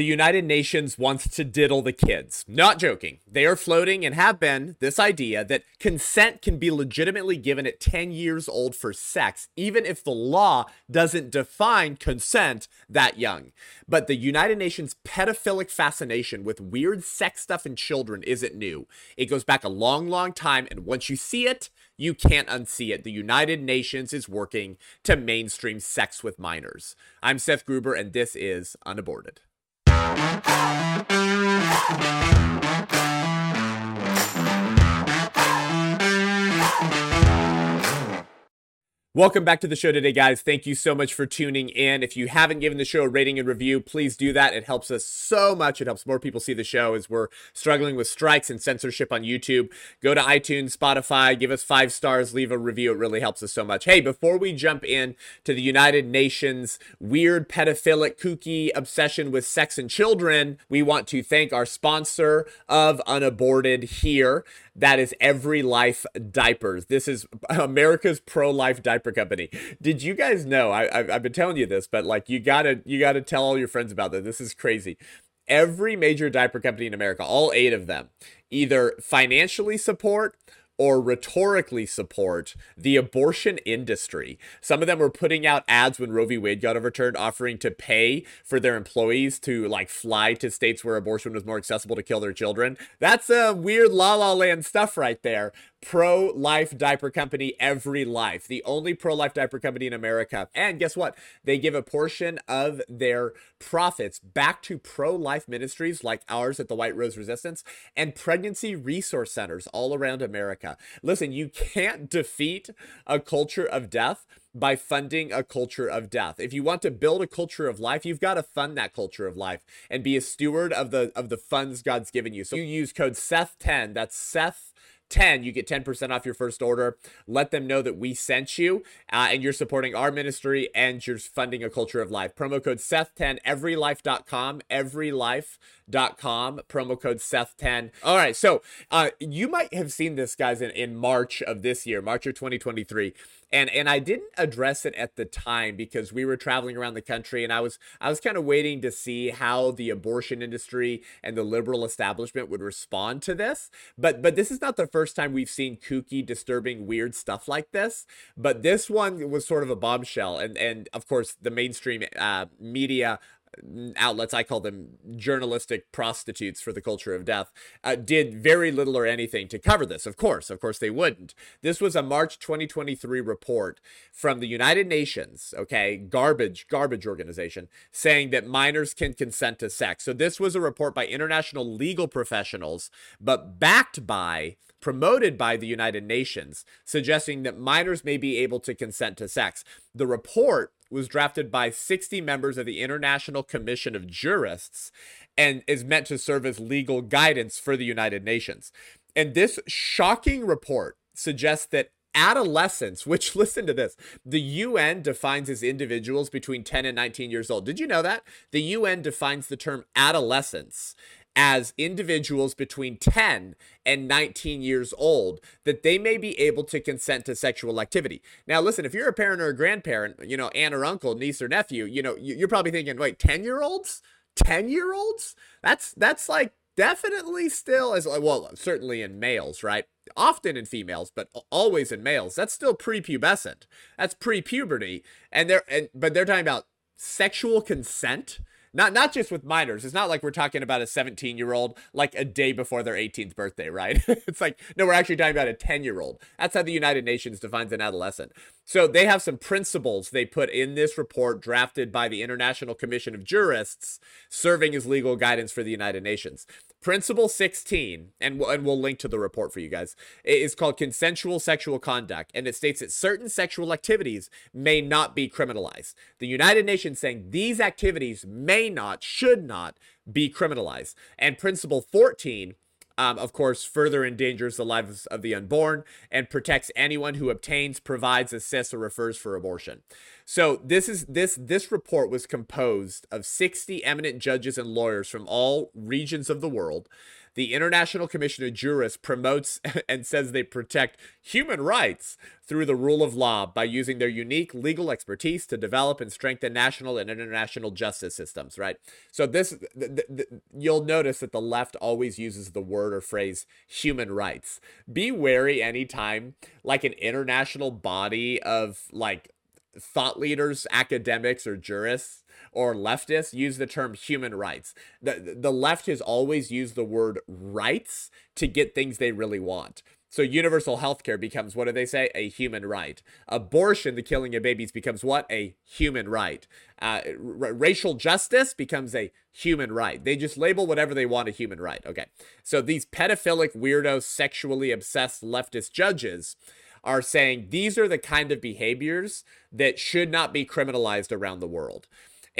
The United Nations wants to diddle the kids. Not joking. They are floating and have been this idea that consent can be legitimately given at 10 years old for sex, even if the law doesn't define consent that young. But the United Nations pedophilic fascination with weird sex stuff in children isn't new. It goes back a long, long time, and once you see it, you can't unsee it. The United Nations is working to mainstream sex with minors. I'm Seth Gruber, and this is Unaborted. Thank you. Welcome back to the show today, guys. Thank you so much for tuning in. If you haven't given the show a rating and review, please do that. It helps us so much. It helps more people see the show as we're struggling with strikes and censorship on YouTube. Go to iTunes, Spotify, give us five stars, leave a review. It really helps us so much. Hey, before we jump in to the United Nations weird pedophilic kooky obsession with sex and children, we want to thank our sponsor of Unaborted here. That is Every Life Diapers. This is America's pro-life diaper company. Did you guys know? I, I've, I've been telling you this, but like you gotta you gotta tell all your friends about this. This is crazy. Every major diaper company in America, all eight of them, either financially support or rhetorically support the abortion industry. Some of them were putting out ads when Roe v. Wade got overturned, offering to pay for their employees to like fly to states where abortion was more accessible to kill their children. That's a weird la la land stuff right there pro life diaper company, Every Life, the only pro life diaper company in America. And guess what? They give a portion of their profits back to pro life ministries like ours at the White Rose Resistance and pregnancy resource centers all around America. Listen, you can't defeat a culture of death by funding a culture of death. If you want to build a culture of life, you've got to fund that culture of life and be a steward of the of the funds God's given you. So you use code Seth10, that's Seth 10 you get 10% off your first order. Let them know that we sent you uh, and you're supporting our ministry and you're funding a culture of life. Promo code seth10 everylife.com everylife.com promo code seth10 all right so uh, you might have seen this guys in, in march of this year march of 2023 and and I didn't address it at the time because we were traveling around the country and I was I was kind of waiting to see how the abortion industry and the liberal establishment would respond to this but but this is not the first time we've seen kooky disturbing weird stuff like this but this one was sort of a bombshell and and of course the mainstream uh, media outlets, I call them journalistic prostitutes for the culture of death, uh, did very little or anything to cover this. Of course, of course they wouldn't. This was a March 2023 report from the United Nations, okay, garbage, garbage organization, saying that minors can consent to sex. So this was a report by international legal professionals, but backed by promoted by the United Nations, suggesting that minors may be able to consent to sex. The report was drafted by 60 members of the International Commission of Jurists and is meant to serve as legal guidance for the United Nations. And this shocking report suggests that adolescents, which listen to this, the UN defines as individuals between 10 and 19 years old. Did you know that? The UN defines the term adolescence as individuals between 10 and 19 years old that they may be able to consent to sexual activity. Now, listen, if you're a parent or a grandparent, you know, aunt or uncle, niece or nephew, you know, you're probably thinking, wait, 10 year olds? 10 year olds? That's, that's like definitely still as well, certainly in males, right? Often in females, but always in males. That's still prepubescent. That's pre-puberty. And they're, and, but they're talking about sexual consent not not just with minors. It's not like we're talking about a 17 year old like a day before their 18th birthday, right? it's like no, we're actually talking about a 10 year old. That's how the United Nations defines an adolescent. So they have some principles they put in this report drafted by the International Commission of Jurists, serving as legal guidance for the United Nations. Principle 16, and we'll, and we'll link to the report for you guys, is called consensual sexual conduct, and it states that certain sexual activities may not be criminalized. The United Nations saying these activities may not, should not be criminalized. And principle 14 um, of course, further endangers the lives of the unborn and protects anyone who obtains, provides, assists, or refers for abortion. So this is this this report was composed of 60 eminent judges and lawyers from all regions of the world the International Commission of Jurists promotes and says they protect human rights through the rule of law by using their unique legal expertise to develop and strengthen national and international justice systems, right? So this th- th- you'll notice that the left always uses the word or phrase human rights. Be wary anytime like an international body of like thought leaders, academics or jurists or leftists use the term human rights. The, the left has always used the word rights to get things they really want. So universal health care becomes what do they say? A human right. Abortion, the killing of babies, becomes what? A human right. Uh, r- racial justice becomes a human right. They just label whatever they want a human right. Okay. So these pedophilic, weirdo, sexually obsessed leftist judges are saying these are the kind of behaviors that should not be criminalized around the world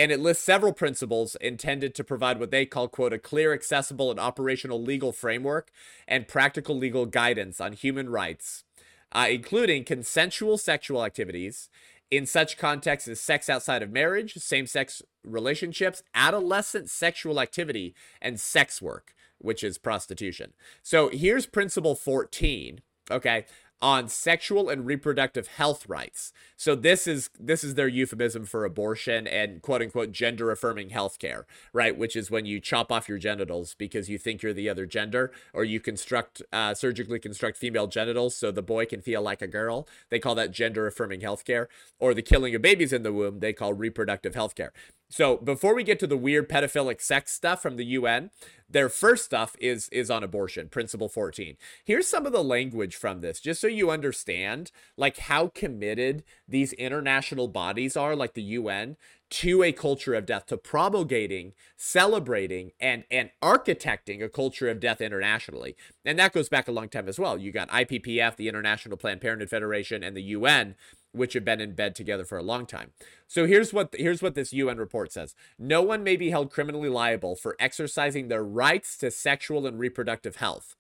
and it lists several principles intended to provide what they call, quote, a clear, accessible, and operational legal framework and practical legal guidance on human rights, uh, including consensual sexual activities in such contexts as sex outside of marriage, same sex relationships, adolescent sexual activity, and sex work, which is prostitution. So here's principle 14. Okay on sexual and reproductive health rights. So this is this is their euphemism for abortion and quote unquote gender affirming healthcare, right? Which is when you chop off your genitals because you think you're the other gender, or you construct uh, surgically construct female genitals so the boy can feel like a girl. They call that gender affirming healthcare, or the killing of babies in the womb. They call reproductive healthcare. So before we get to the weird pedophilic sex stuff from the UN, their first stuff is is on abortion, principle 14. Here's some of the language from this just so you understand like how committed these international bodies are like the UN to a culture of death, to promulgating, celebrating, and and architecting a culture of death internationally. And that goes back a long time as well. You got IPPF, the International Planned Parenthood Federation, and the UN which have been in bed together for a long time. So here's what here's what this UN report says. No one may be held criminally liable for exercising their rights to sexual and reproductive health.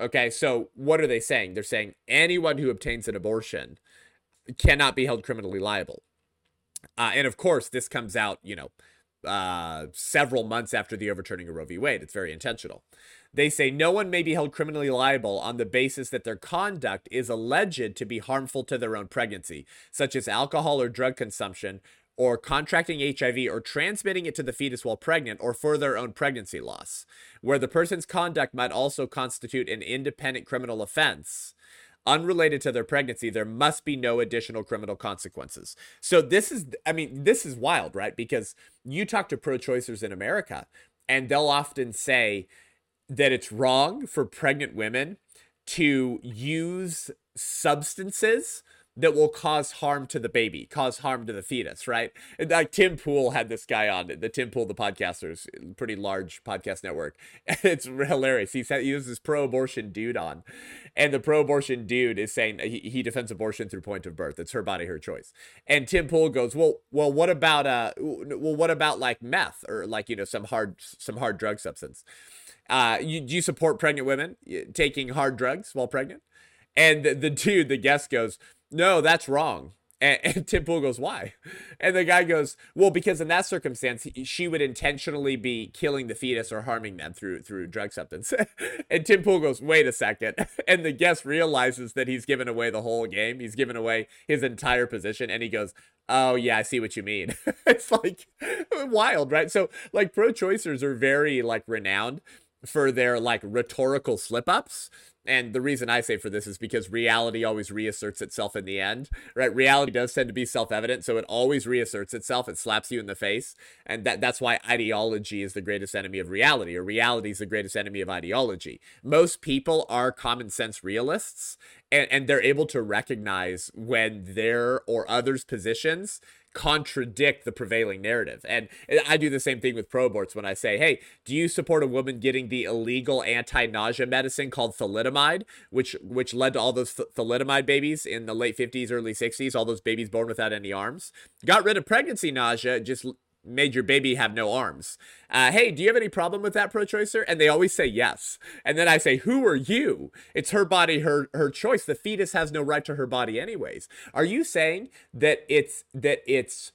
Okay, so what are they saying? They're saying anyone who obtains an abortion cannot be held criminally liable. Uh, and of course, this comes out, you know, uh, several months after the overturning of Roe v. Wade. It's very intentional. They say no one may be held criminally liable on the basis that their conduct is alleged to be harmful to their own pregnancy, such as alcohol or drug consumption, or contracting HIV or transmitting it to the fetus while pregnant, or for their own pregnancy loss, where the person's conduct might also constitute an independent criminal offense unrelated to their pregnancy, there must be no additional criminal consequences. So this is, I mean, this is wild, right? Because you talk to pro choicers in America, and they'll often say that it's wrong for pregnant women to use substances that will cause harm to the baby, cause harm to the fetus, right? And like Tim Pool had this guy on the Tim Pool, the podcasters, pretty large podcast network. It's hilarious. He said he was this pro-abortion dude on, and the pro-abortion dude is saying he, he defends abortion through point of birth. It's her body, her choice. And Tim Pool goes, well, well, what about uh, well, what about like meth or like you know some hard some hard drug substance? Uh, you, do you support pregnant women taking hard drugs while pregnant? And the, the dude, the guest goes, no, that's wrong. And, and, Tim Pool goes, why? And the guy goes, well, because in that circumstance, she would intentionally be killing the fetus or harming them through through drug substance. and Tim Pool goes, wait a second. And the guest realizes that he's given away the whole game. He's given away his entire position. And he goes, oh, yeah, I see what you mean. it's like wild, right? So, like, pro choicers are very, like, renowned for their, like, rhetorical slip ups and the reason I say for this is because reality always reasserts itself in the end, right? Reality does tend to be self-evident, so it always reasserts itself. It slaps you in the face, and that that's why ideology is the greatest enemy of reality, or reality is the greatest enemy of ideology. Most people are common sense realists, and, and they're able to recognize when their or others' positions contradict the prevailing narrative. And I do the same thing with pro aborts when I say, hey, do you support a woman getting the illegal anti-nausea medicine called thalidomide, which which led to all those th- thalidomide babies in the late 50s, early 60s, all those babies born without any arms? Got rid of pregnancy nausea, just made your baby have no arms. Uh, hey, do you have any problem with that, pro-choicer? And they always say yes. And then I say, who are you? It's her body, her her choice. The fetus has no right to her body, anyways. Are you saying that it's that it's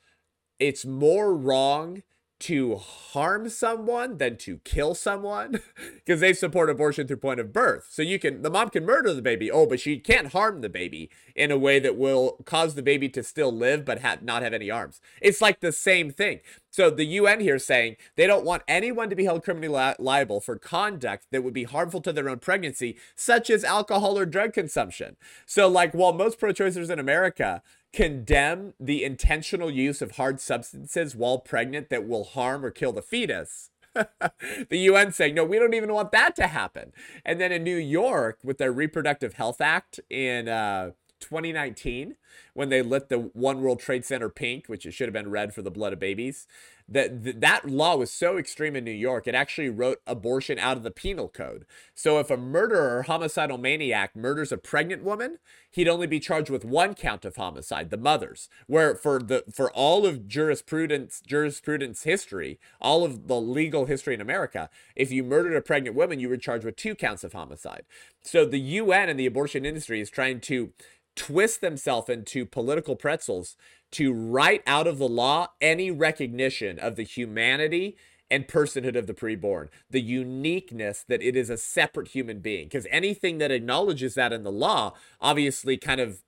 it's more wrong to harm someone than to kill someone because they support abortion through point of birth. So you can the mom can murder the baby, oh, but she can't harm the baby in a way that will cause the baby to still live but ha- not have any arms. It's like the same thing. So the UN here saying they don't want anyone to be held criminally li- liable for conduct that would be harmful to their own pregnancy, such as alcohol or drug consumption. So like while most pro-choicers in America condemn the intentional use of hard substances while pregnant that will harm or kill the fetus. the UN saying, no, we don't even want that to happen. And then in New York, with their Reproductive Health Act in uh, 2019, when they lit the One World Trade Center pink, which it should have been red for the blood of babies, that that law was so extreme in New York, it actually wrote abortion out of the penal code. So if a murderer, homicidal maniac, murders a pregnant woman, he'd only be charged with one count of homicide, the mother's. Where for the for all of jurisprudence jurisprudence history, all of the legal history in America, if you murdered a pregnant woman, you were charged with two counts of homicide. So the UN and the abortion industry is trying to twist themselves into political pretzels to write out of the law any recognition of the humanity and personhood of the preborn, the uniqueness that it is a separate human being. Because anything that acknowledges that in the law obviously kind of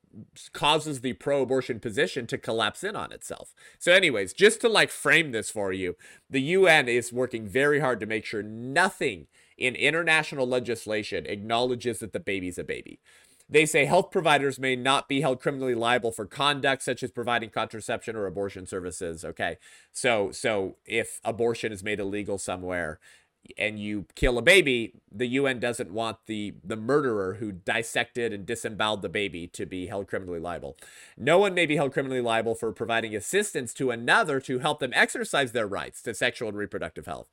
causes the pro abortion position to collapse in on itself. So, anyways, just to like frame this for you, the UN is working very hard to make sure nothing in international legislation acknowledges that the baby's a baby. They say health providers may not be held criminally liable for conduct such as providing contraception or abortion services. Okay. So so if abortion is made illegal somewhere and you kill a baby, the UN doesn't want the the murderer who dissected and disemboweled the baby to be held criminally liable. No one may be held criminally liable for providing assistance to another to help them exercise their rights to sexual and reproductive health.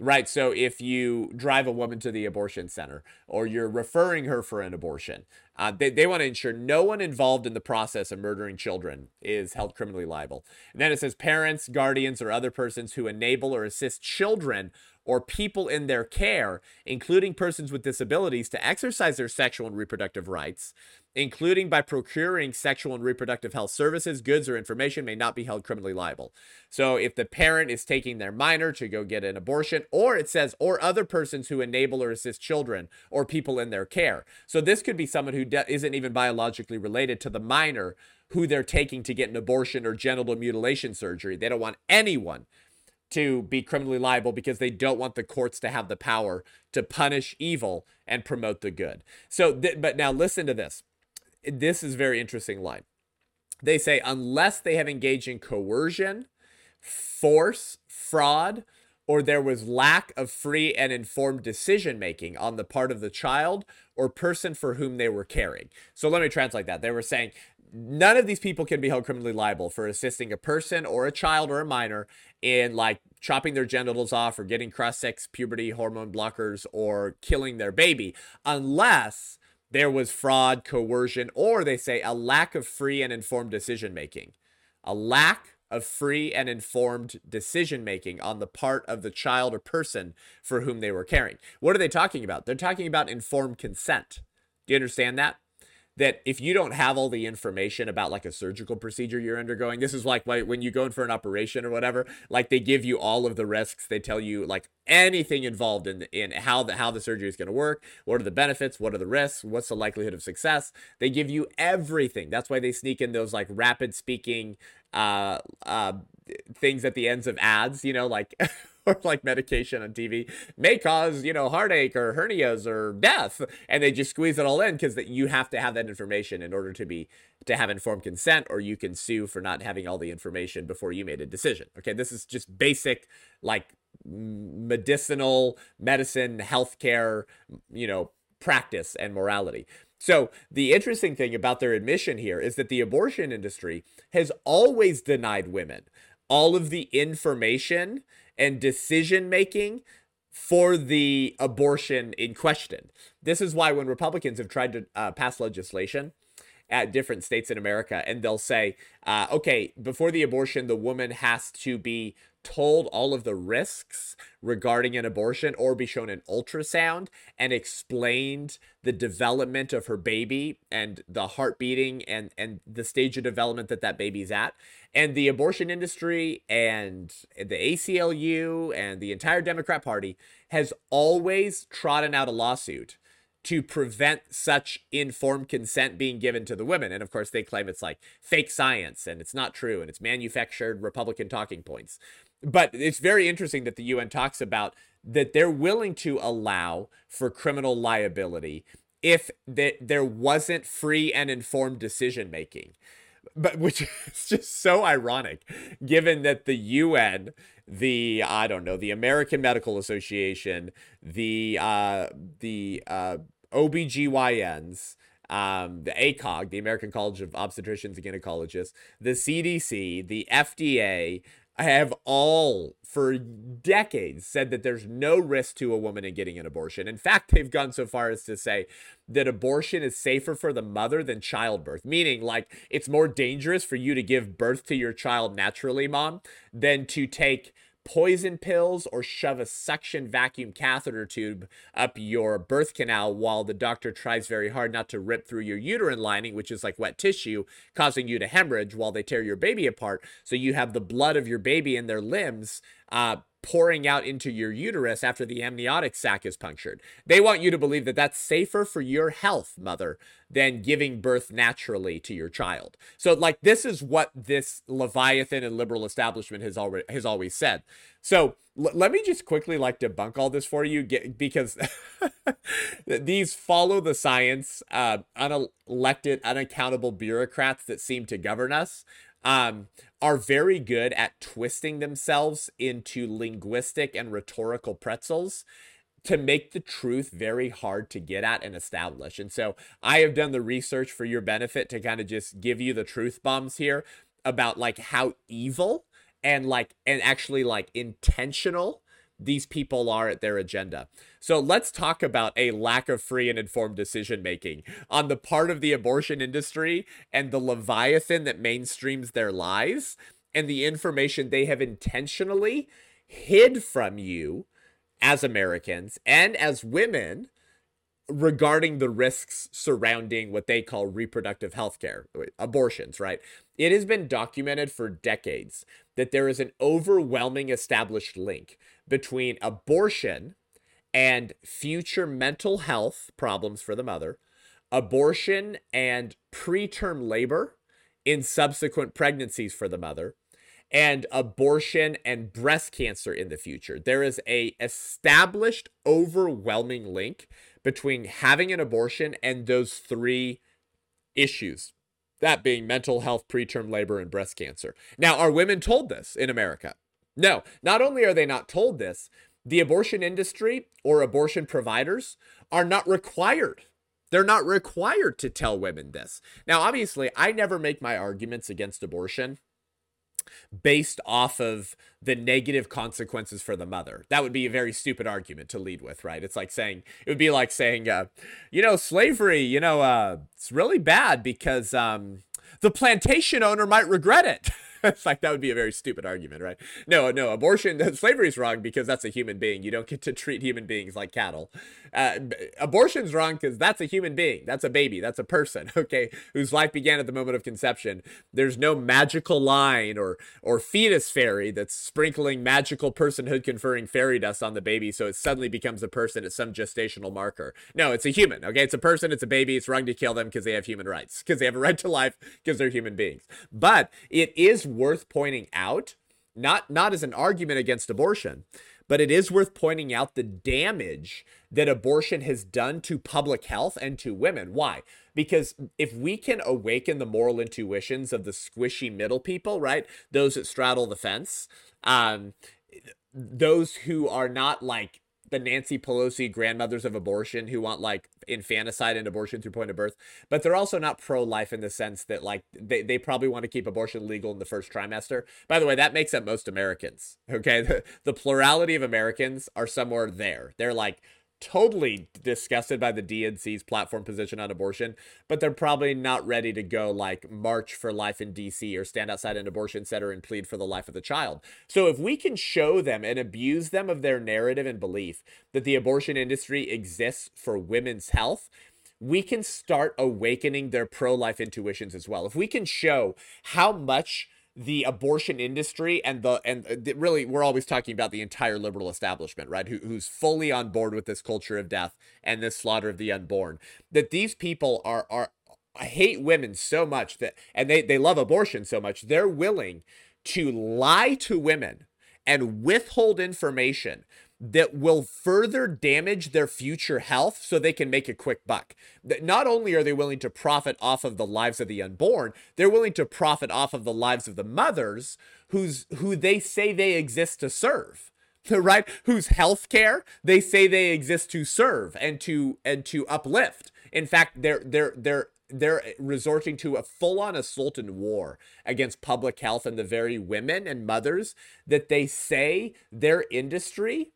Right. So if you drive a woman to the abortion center or you're referring her for an abortion, uh, they, they want to ensure no one involved in the process of murdering children is held criminally liable. And then it says parents, guardians, or other persons who enable or assist children or people in their care, including persons with disabilities, to exercise their sexual and reproductive rights, including by procuring sexual and reproductive health services, goods, or information, may not be held criminally liable. So if the parent is taking their minor to go get an abortion, or it says, or other persons who enable or assist children or people in their care. So this could be someone who de- isn't even biologically related to the minor who they're taking to get an abortion or genital mutilation surgery. They don't want anyone to be criminally liable because they don't want the courts to have the power to punish evil and promote the good. So, th- but now listen to this. This is very interesting line. They say unless they have engaged in coercion, force, fraud, or there was lack of free and informed decision making on the part of the child or person for whom they were caring. So let me translate that. They were saying none of these people can be held criminally liable for assisting a person or a child or a minor in like chopping their genitals off or getting cross sex puberty hormone blockers or killing their baby unless there was fraud, coercion, or they say a lack of free and informed decision making. A lack of free and informed decision making on the part of the child or person for whom they were caring. What are they talking about? They're talking about informed consent. Do you understand that? That if you don't have all the information about like a surgical procedure you're undergoing, this is like when you go in for an operation or whatever, like they give you all of the risks. They tell you like anything involved in in how the how the surgery is going to work, what are the benefits, what are the risks, what's the likelihood of success. They give you everything. That's why they sneak in those like rapid speaking uh uh things at the ends of ads, you know, like or like medication on TV may cause, you know, heartache or hernias or death. And they just squeeze it all in because that you have to have that information in order to be to have informed consent, or you can sue for not having all the information before you made a decision. Okay, this is just basic like medicinal medicine, healthcare, you know, practice and morality. So, the interesting thing about their admission here is that the abortion industry has always denied women all of the information and decision making for the abortion in question. This is why when Republicans have tried to uh, pass legislation at different states in America, and they'll say, uh, okay, before the abortion, the woman has to be told all of the risks regarding an abortion or be shown an ultrasound and explained the development of her baby and the heart beating and and the stage of development that that baby's at and the abortion industry and the ACLU and the entire Democrat party has always trodden out a lawsuit to prevent such informed consent being given to the women. And of course, they claim it's like fake science and it's not true and it's manufactured Republican talking points. But it's very interesting that the UN talks about that they're willing to allow for criminal liability if th- there wasn't free and informed decision making. But which is just so ironic given that the UN, the I don't know, the American Medical Association, the uh the uh OBGYNs, um, the ACOG, the American College of Obstetricians and Gynecologists, the CDC, the FDA, have all for decades said that there's no risk to a woman in getting an abortion. In fact, they've gone so far as to say that abortion is safer for the mother than childbirth, meaning like it's more dangerous for you to give birth to your child naturally, mom, than to take poison pills or shove a suction vacuum catheter tube up your birth canal while the doctor tries very hard not to rip through your uterine lining, which is like wet tissue, causing you to hemorrhage while they tear your baby apart. So you have the blood of your baby in their limbs uh, pouring out into your uterus after the amniotic sac is punctured. They want you to believe that that's safer for your health, mother, than giving birth naturally to your child. So like this is what this leviathan and liberal establishment has already has always said. So l- let me just quickly like debunk all this for you get, because these follow the science uh, unelected unaccountable bureaucrats that seem to govern us um, are very good at twisting themselves into linguistic and rhetorical pretzels to make the truth very hard to get at and establish. And so I have done the research for your benefit to kind of just give you the truth bombs here about like how evil and like and actually like intentional these people are at their agenda. So let's talk about a lack of free and informed decision making on the part of the abortion industry and the leviathan that mainstreams their lies and the information they have intentionally hid from you as Americans and as women regarding the risks surrounding what they call reproductive health care, abortions, right? It has been documented for decades that there is an overwhelming established link between abortion and future mental health problems for the mother, abortion and preterm labor in subsequent pregnancies for the mother, and abortion and breast cancer in the future. There is a established overwhelming link between having an abortion and those three issues. That being mental health, preterm labor, and breast cancer. Now, are women told this in America? No, not only are they not told this, the abortion industry or abortion providers are not required. They're not required to tell women this. Now, obviously, I never make my arguments against abortion based off of the negative consequences for the mother. That would be a very stupid argument to lead with, right? It's like saying, it would be like saying, uh, you know, slavery, you know, uh, it's really bad because um, the plantation owner might regret it. it's like that would be a very stupid argument, right? No, no, abortion, slavery is wrong because that's a human being. You don't get to treat human beings like cattle. Uh, abortion's wrong because that's a human being. That's a baby. That's a person, okay, whose life began at the moment of conception. There's no magical line or or fetus fairy that's sprinkling magical personhood conferring fairy dust on the baby so it suddenly becomes a person at some gestational marker. No, it's a human, okay? It's a person. It's a baby. It's wrong to kill them because they have human rights because they have a right to life because they're human beings. But it is worth pointing out, not not as an argument against abortion, but it is worth pointing out the damage that abortion has done to public health and to women. Why? Because if we can awaken the moral intuitions of the squishy middle people, right? Those that straddle the fence, um, those who are not like the Nancy Pelosi grandmothers of abortion who want like infanticide and abortion through point of birth, but they're also not pro life in the sense that like they, they probably want to keep abortion legal in the first trimester. By the way, that makes up most Americans. Okay. The, the plurality of Americans are somewhere there. They're like totally disgusted by the DNC's platform position on abortion, but they're probably not ready to go like march for life in DC or stand outside an abortion center and plead for the life of the child. So if we can show them and abuse them of their narrative and belief that the abortion industry exists for women's health, we can start awakening their pro life intuitions as well. If we can show how much the abortion industry and the and really we're always talking about the entire liberal establishment right? Who, who's fully on board with this culture of death and this slaughter of the unborn. That these people are are hate women so much that and they they love abortion so much they're willing to lie to women and withhold information that will further damage their future health so they can make a quick buck. Not only are they willing to profit off of the lives of the unborn, they're willing to profit off of the lives of the mothers who's who they say they exist to serve. Right? Whose health care they say they exist to serve and to and to uplift. In fact, they're they're they're they're resorting to a full-on assault and war against public health and the very women and mothers that they say their industry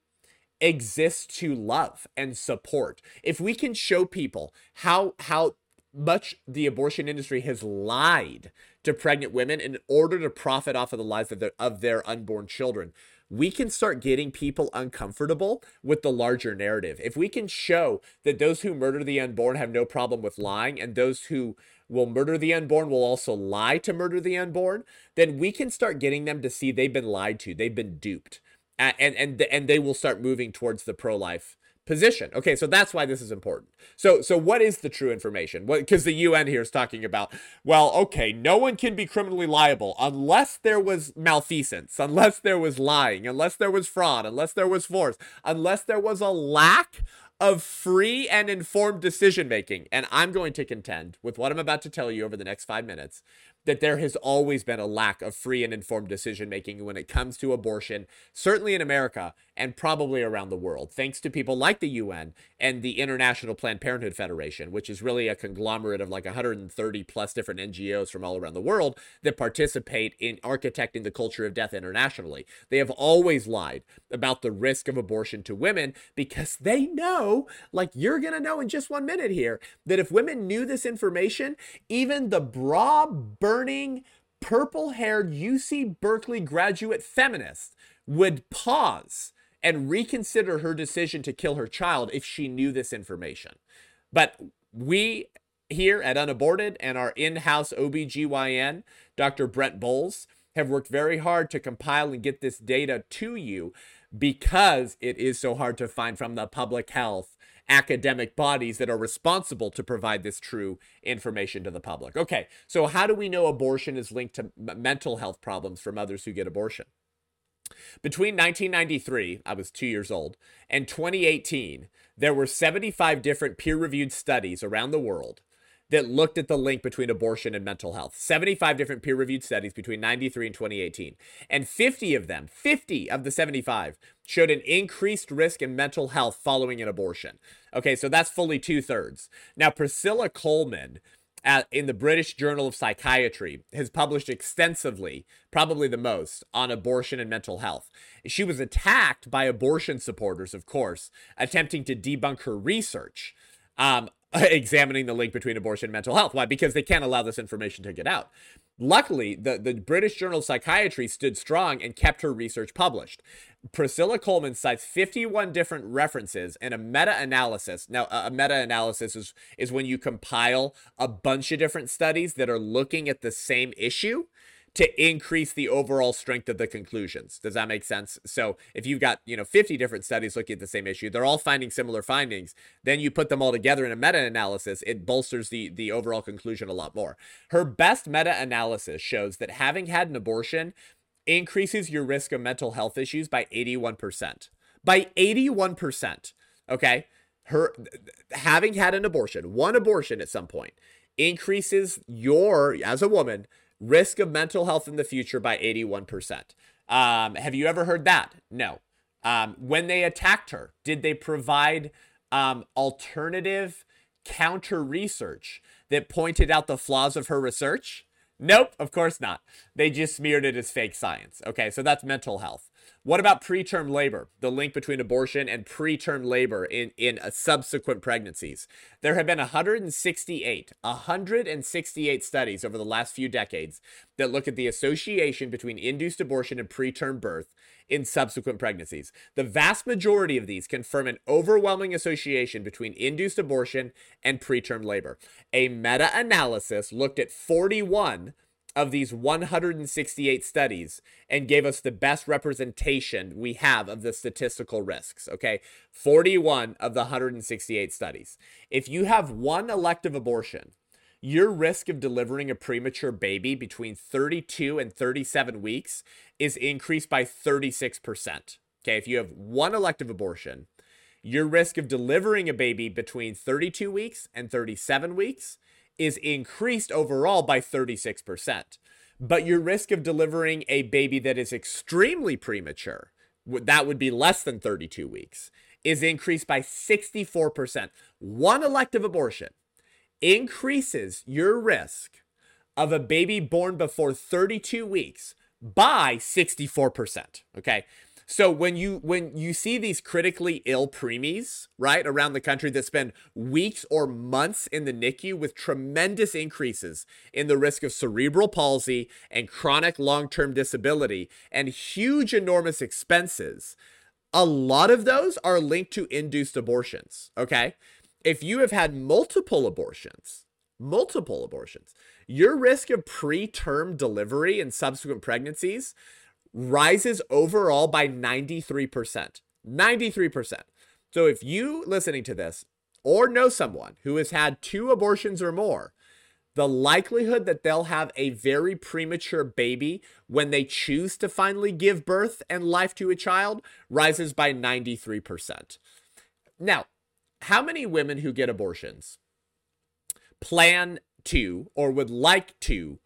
exists to love and support. If we can show people how how much the abortion industry has lied to pregnant women in order to profit off of the lives of their of their unborn children, we can start getting people uncomfortable with the larger narrative. If we can show that those who murder the unborn have no problem with lying and those who will murder the unborn will also lie to murder the unborn, then we can start getting them to see they've been lied to, they've been duped and and and they will start moving towards the pro life position. Okay, so that's why this is important. So so what is the true information? What because the UN here is talking about, well, okay, no one can be criminally liable unless there was malfeasance, unless there was lying, unless there was fraud, unless there was force, unless there was a lack of free and informed decision making. And I'm going to contend with what I'm about to tell you over the next 5 minutes that there has always been a lack of free and informed decision making when it comes to abortion, certainly in America and probably around the world, thanks to people like the UN and the International Planned Parenthood Federation, which is really a conglomerate of like 130 plus different NGOs from all around the world that participate in architecting the culture of death internationally. They have always lied about the risk of abortion to women because they know, like you're going to know in just one minute here, that if women knew this information, even the bra burning, purple haired UC Berkeley graduate feminist would pause and reconsider her decision to kill her child if she knew this information. But we here at Unaborted and our in house OBGYN, Dr. Brent Boles, have worked very hard to compile and get this data to you because it is so hard to find from the public health academic bodies that are responsible to provide this true information to the public. Okay, so how do we know abortion is linked to mental health problems for mothers who get abortion? Between 1993, I was two years old, and 2018, there were 75 different peer reviewed studies around the world that looked at the link between abortion and mental health. 75 different peer reviewed studies between 93 and 2018. And 50 of them, 50 of the 75, showed an increased risk in mental health following an abortion. Okay, so that's fully two thirds. Now, Priscilla Coleman at, in the British Journal of Psychiatry has published extensively, probably the most, on abortion and mental health. She was attacked by abortion supporters, of course, attempting to debunk her research. Um, examining the link between abortion and mental health. Why? Because they can't allow this information to get out. Luckily, the, the British Journal of Psychiatry stood strong and kept her research published. Priscilla Coleman cites 51 different references and a meta analysis. Now, a meta analysis is, is when you compile a bunch of different studies that are looking at the same issue to increase the overall strength of the conclusions. Does that make sense? So if you've got, you know, 50 different studies looking at the same issue, they're all finding similar findings, then you put them all together in a meta-analysis, it bolsters the the overall conclusion a lot more. Her best meta-analysis shows that having had an abortion increases your risk of mental health issues by 81%. By 81%. Okay? Her having had an abortion, one abortion at some point, increases your as a woman risk of mental health in the future by 81%. Um, have you ever heard that? No. Um, when they attacked her, did they provide um, alternative counter research that pointed out the flaws of her research? Nope, of course not. They just smeared it as fake science. Okay, so that's mental health. What about preterm labor? The link between abortion and preterm labor in in uh, subsequent pregnancies. There have been 168 168 studies over the last few decades that look at the association between induced abortion and preterm birth in subsequent pregnancies. The vast majority of these confirm an overwhelming association between induced abortion and preterm labor. A meta-analysis looked at 41 of these 168 studies and gave us the best representation we have of the statistical risks. Okay. 41 of the 168 studies. If you have one elective abortion, your risk of delivering a premature baby between 32 and 37 weeks is increased by 36%. Okay. If you have one elective abortion, your risk of delivering a baby between 32 weeks and 37 weeks is increased overall by 36%. But your risk of delivering a baby that is extremely premature, that would be less than 32 weeks, is increased by 64%. One elective abortion increases your risk of a baby born before 32 weeks by 64%. Okay. So when you when you see these critically ill preemies, right, around the country that spend weeks or months in the NICU with tremendous increases in the risk of cerebral palsy and chronic long-term disability and huge enormous expenses, a lot of those are linked to induced abortions, okay? If you have had multiple abortions, multiple abortions, your risk of preterm delivery and subsequent pregnancies rises overall by 93%. 93%. So if you listening to this or know someone who has had two abortions or more, the likelihood that they'll have a very premature baby when they choose to finally give birth and life to a child rises by 93%. Now, how many women who get abortions plan to or would like to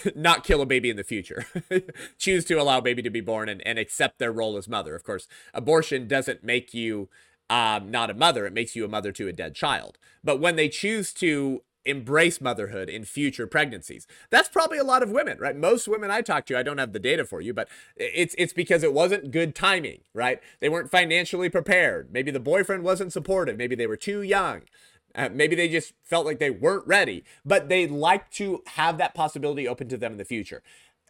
not kill a baby in the future. Choose to allow baby to be born and, and accept their role as mother. Of course, abortion doesn't make you um, not a mother, it makes you a mother to a dead child. But when they choose to embrace motherhood in future pregnancies. That's probably a lot of women, right? Most women I talk to, I don't have the data for you, but it's it's because it wasn't good timing, right? They weren't financially prepared. Maybe the boyfriend wasn't supportive, maybe they were too young. Uh, maybe they just felt like they weren't ready, but they like to have that possibility open to them in the future.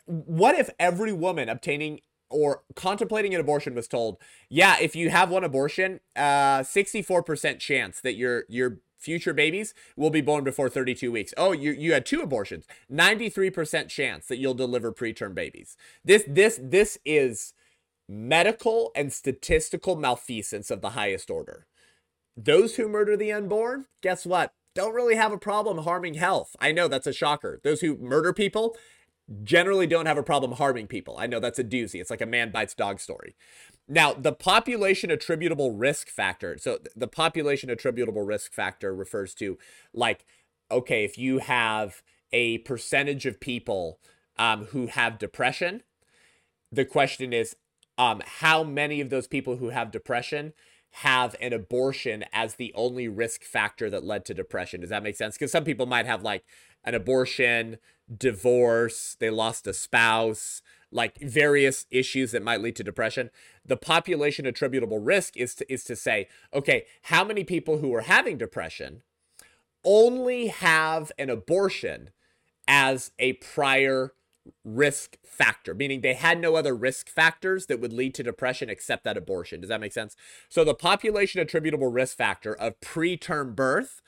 What if every woman obtaining or contemplating an abortion was told, "Yeah, if you have one abortion, uh, 64% chance that your your future babies will be born before 32 weeks. Oh, you you had two abortions. 93% chance that you'll deliver preterm babies. This this this is medical and statistical malfeasance of the highest order. Those who murder the unborn, guess what? Don't really have a problem harming health. I know that's a shocker. Those who murder people generally don't have a problem harming people. I know that's a doozy. It's like a man bites dog story. Now, the population attributable risk factor. So, the population attributable risk factor refers to like, okay, if you have a percentage of people um, who have depression, the question is, um, how many of those people who have depression have an abortion as the only risk factor that led to depression. Does that make sense? Because some people might have like an abortion, divorce, they lost a spouse, like various issues that might lead to depression. The population attributable risk is to, is to say, okay, how many people who are having depression only have an abortion as a prior risk factor, meaning they had no other risk factors that would lead to depression except that abortion. Does that make sense? So the population attributable risk factor of preterm birth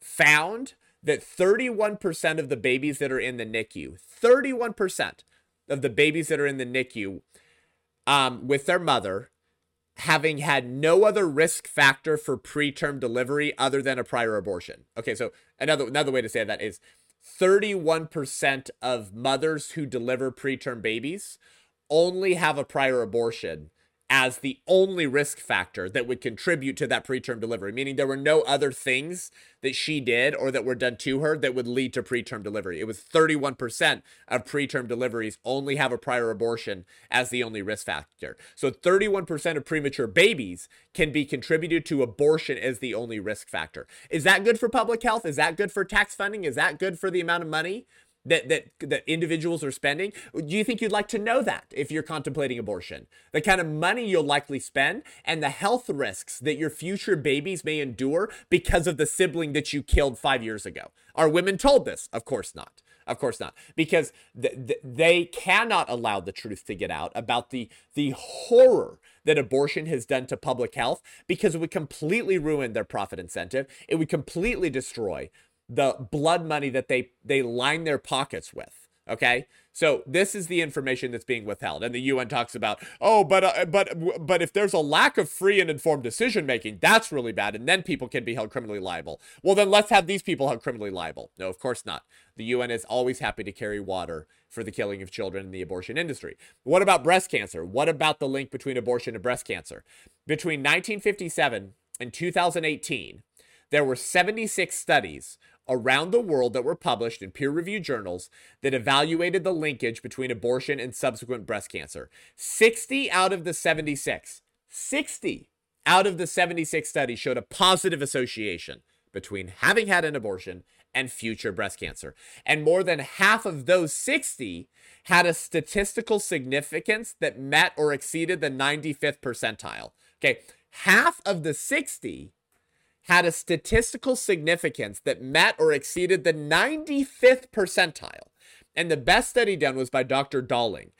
found that 31% of the babies that are in the NICU, 31% of the babies that are in the NICU um, with their mother having had no other risk factor for preterm delivery other than a prior abortion. Okay, so another another way to say that is 31% of mothers who deliver preterm babies only have a prior abortion as the only risk factor that would contribute to that preterm delivery, meaning there were no other things that she did or that were done to her that would lead to preterm delivery. It was 31% of preterm deliveries only have a prior abortion as the only risk factor. So 31% of premature babies can be contributed to abortion as the only risk factor. Is that good for public health? Is that good for tax funding? Is that good for the amount of money that that that individuals are spending do you think you'd like to know that if you're contemplating abortion? The kind of money you'll likely spend and the health risks that your future babies may endure because of the sibling that you killed 5 years ago. Are women told this? Of course not. Of course not, because th- th- they cannot allow the truth to get out about the the horror that abortion has done to public health because it would completely ruin their profit incentive. It would completely destroy the blood money that they they line their pockets with. Okay, so this is the information that's being withheld, and the UN talks about, oh, but uh, but but if there's a lack of free and informed decision making, that's really bad, and then people can be held criminally liable. Well, then let's have these people held criminally liable. No, of course not. The UN is always happy to carry water for the killing of children in the abortion industry. What about breast cancer? What about the link between abortion and breast cancer? Between 1957 and 2018, there were 76 studies around the world that were published in peer reviewed journals that evaluated the linkage between abortion and subsequent breast cancer. 60 out of the 76, 60 out of the 76 studies showed a positive association between having had an abortion and future breast cancer. And more than half of those 60 had a statistical significance that met or exceeded the 95th percentile. Okay, half of the 60 had a statistical significance that met or exceeded the 95th percentile. And the best study done was by Dr. Darling.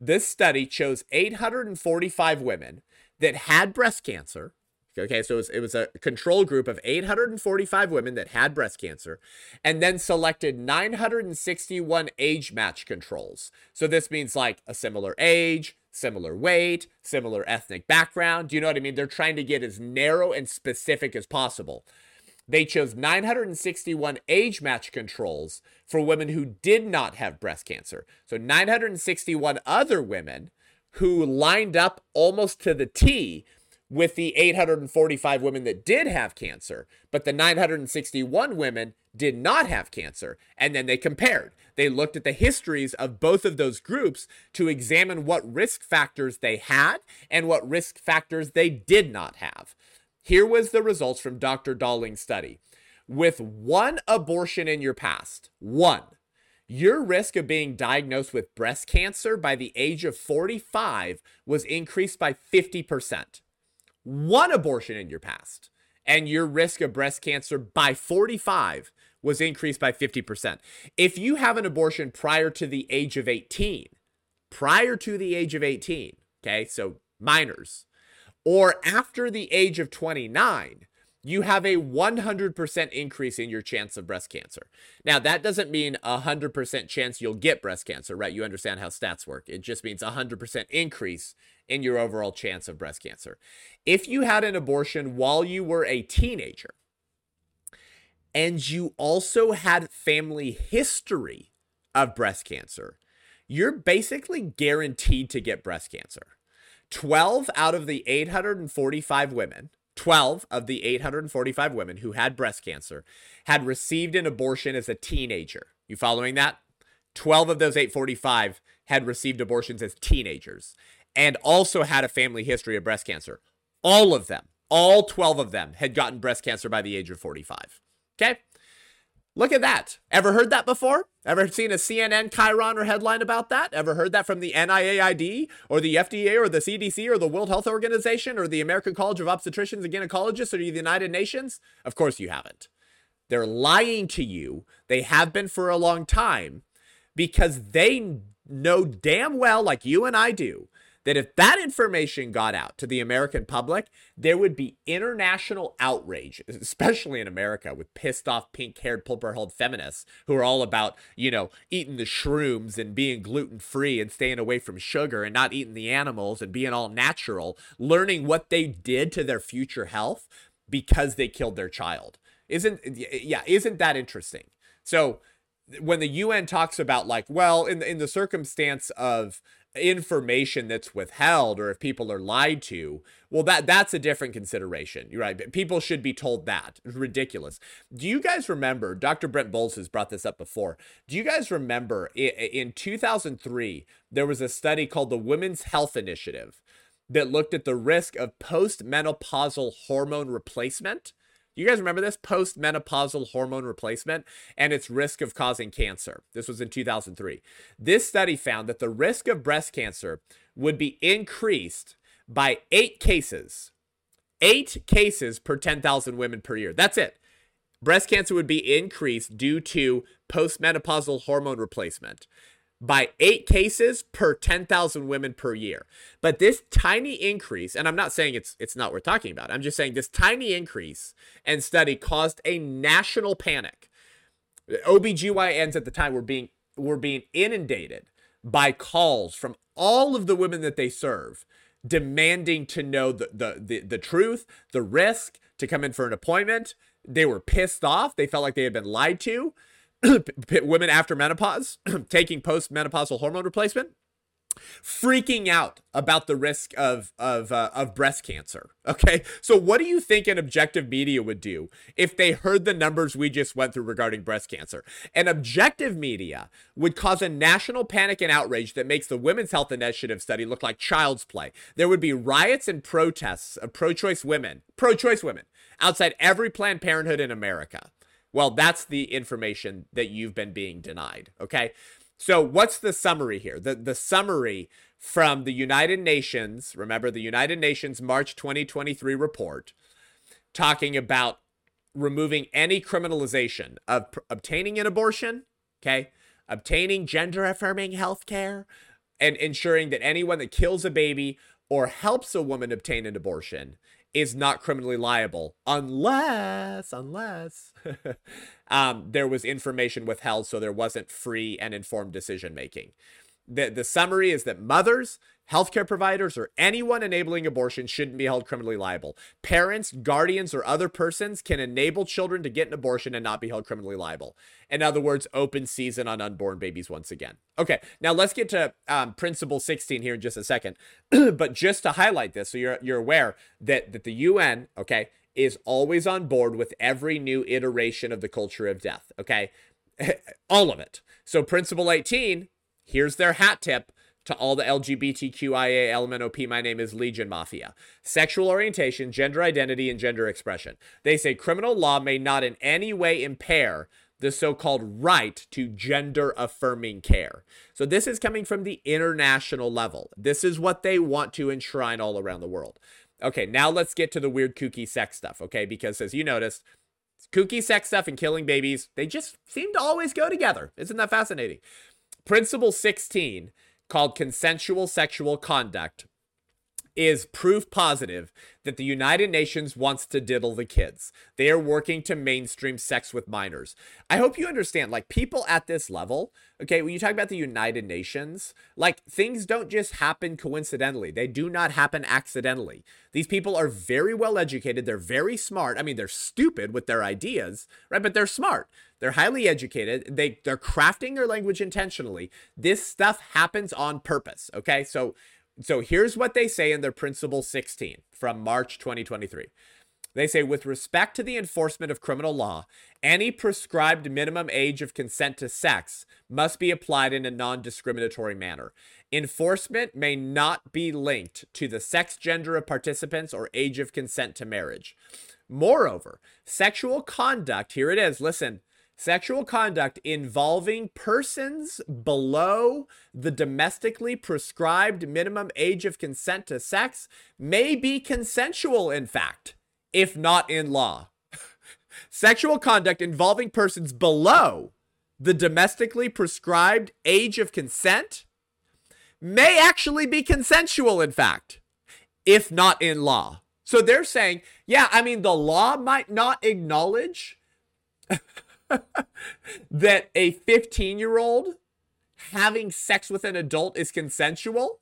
This study chose 845 women that had breast cancer. Okay, so it was, it was a control group of 845 women that had breast cancer, and then selected 961 age match controls. So this means like a similar age, similar weight, similar ethnic background. Do you know what I mean? They're trying to get as narrow and specific as possible. They chose 961 age match controls for women who did not have breast cancer. So 961 other women who lined up almost to the T with the 845 women that did have cancer, but the 961 women did not have cancer. And then they compared. They looked at the histories of both of those groups to examine what risk factors they had and what risk factors they did not have. Here was the results from Dr. Darling's study. With one abortion in your past, one, your risk of being diagnosed with breast cancer by the age of 45 was increased by 50% one abortion in your past, and your risk of breast cancer by 45 was increased by 50%. If you have an abortion prior to the age of 18, prior to the age of 18, okay, so minors, or after the age of 29, you have a 100% increase in your chance of breast cancer. Now, that doesn't mean a 100% chance you'll get breast cancer, right? You understand how stats work. It just means a 100% increase in your overall chance of breast cancer. If you had an abortion while you were a teenager and you also had family history of breast cancer, you're basically guaranteed to get breast cancer. 12 out of the 845 women 12 of the 845 women who had breast cancer had received an abortion as a teenager. You following that? 12 of those 845 had received abortions as teenagers and also had a family history of breast cancer. All of them, all 12 of them had gotten breast cancer by the age of 45. Okay? Look at that. Ever heard that before? Ever seen a CNN chyron or headline about that? Ever heard that from the NIAID or the FDA or the CDC or the World Health Organization or the American College of Obstetricians and Gynecologists or the United Nations? Of course you haven't. They're lying to you. They have been for a long time because they know damn well, like you and I do, that if that information got out to the American public, there would be international outrage, especially in America, with pissed off pink haired pulper haired feminists who are all about, you know, eating the shrooms and being gluten free and staying away from sugar and not eating the animals and being all natural, learning what they did to their future health because they killed their child. Isn't, yeah, isn't that interesting? So, when the UN talks about like, well, in the, in the circumstance of information that's withheld or if people are lied to well that that's a different consideration you're right people should be told that. It's ridiculous. Do you guys remember dr brent boles has brought this up before do you guys remember in 2003 there was a study called the women's health initiative that looked at the risk of postmenopausal hormone replacement You guys remember this? Postmenopausal hormone replacement and its risk of causing cancer. This was in 2003. This study found that the risk of breast cancer would be increased by eight cases, eight cases per 10,000 women per year. That's it. Breast cancer would be increased due to postmenopausal hormone replacement by eight cases per 10,000 women per year. But this tiny increase, and I'm not saying it's it's not worth talking about. I'm just saying this tiny increase and study caused a national panic. OBGYNs at the time were being were being inundated by calls from all of the women that they serve demanding to know the, the, the, the truth, the risk, to come in for an appointment. They were pissed off. They felt like they had been lied to. women after menopause taking postmenopausal hormone replacement freaking out about the risk of of uh, of breast cancer. Okay, so what do you think an objective media would do if they heard the numbers we just went through regarding breast cancer? An objective media would cause a national panic and outrage that makes the Women's Health Initiative study look like child's play. There would be riots and protests of pro-choice women, pro-choice women outside every Planned Parenthood in America. Well, that's the information that you've been being denied. Okay. So, what's the summary here? The, the summary from the United Nations, remember the United Nations March 2023 report, talking about removing any criminalization of pr- obtaining an abortion, okay, obtaining gender affirming health care, and ensuring that anyone that kills a baby or helps a woman obtain an abortion is not criminally liable unless unless um, there was information withheld so there wasn't free and informed decision making the, the summary is that mothers healthcare providers or anyone enabling abortion shouldn't be held criminally liable. Parents guardians or other persons can enable children to get an abortion and not be held criminally liable. In other words open season on unborn babies once again. Okay now let's get to um, principle 16 here in just a second. But just to highlight this so you're, you're aware that, that the un okay is always on board with every new iteration of the culture of death okay? All of it. So principle 18 Here's their hat tip to all the LGBTQIA LMNOP. My name is Legion Mafia. Sexual orientation, gender identity, and gender expression. They say criminal law may not in any way impair the so called right to gender affirming care. So, this is coming from the international level. This is what they want to enshrine all around the world. Okay, now let's get to the weird kooky sex stuff, okay? Because as you noticed, kooky sex stuff and killing babies, they just seem to always go together. Isn't that fascinating? Principle 16, called consensual sexual conduct, is proof positive that the United Nations wants to diddle the kids. They are working to mainstream sex with minors. I hope you understand, like, people at this level, okay, when you talk about the United Nations, like, things don't just happen coincidentally, they do not happen accidentally. These people are very well educated, they're very smart. I mean, they're stupid with their ideas, right? But they're smart. They're highly educated. They they're crafting their language intentionally. This stuff happens on purpose, okay? So so here's what they say in their Principle 16 from March 2023. They say, with respect to the enforcement of criminal law, any prescribed minimum age of consent to sex must be applied in a non discriminatory manner. Enforcement may not be linked to the sex gender of participants or age of consent to marriage. Moreover, sexual conduct, here it is, listen, Sexual conduct involving persons below the domestically prescribed minimum age of consent to sex may be consensual, in fact, if not in law. Sexual conduct involving persons below the domestically prescribed age of consent may actually be consensual, in fact, if not in law. So they're saying, yeah, I mean, the law might not acknowledge that a 15 year old having sex with an adult is consensual,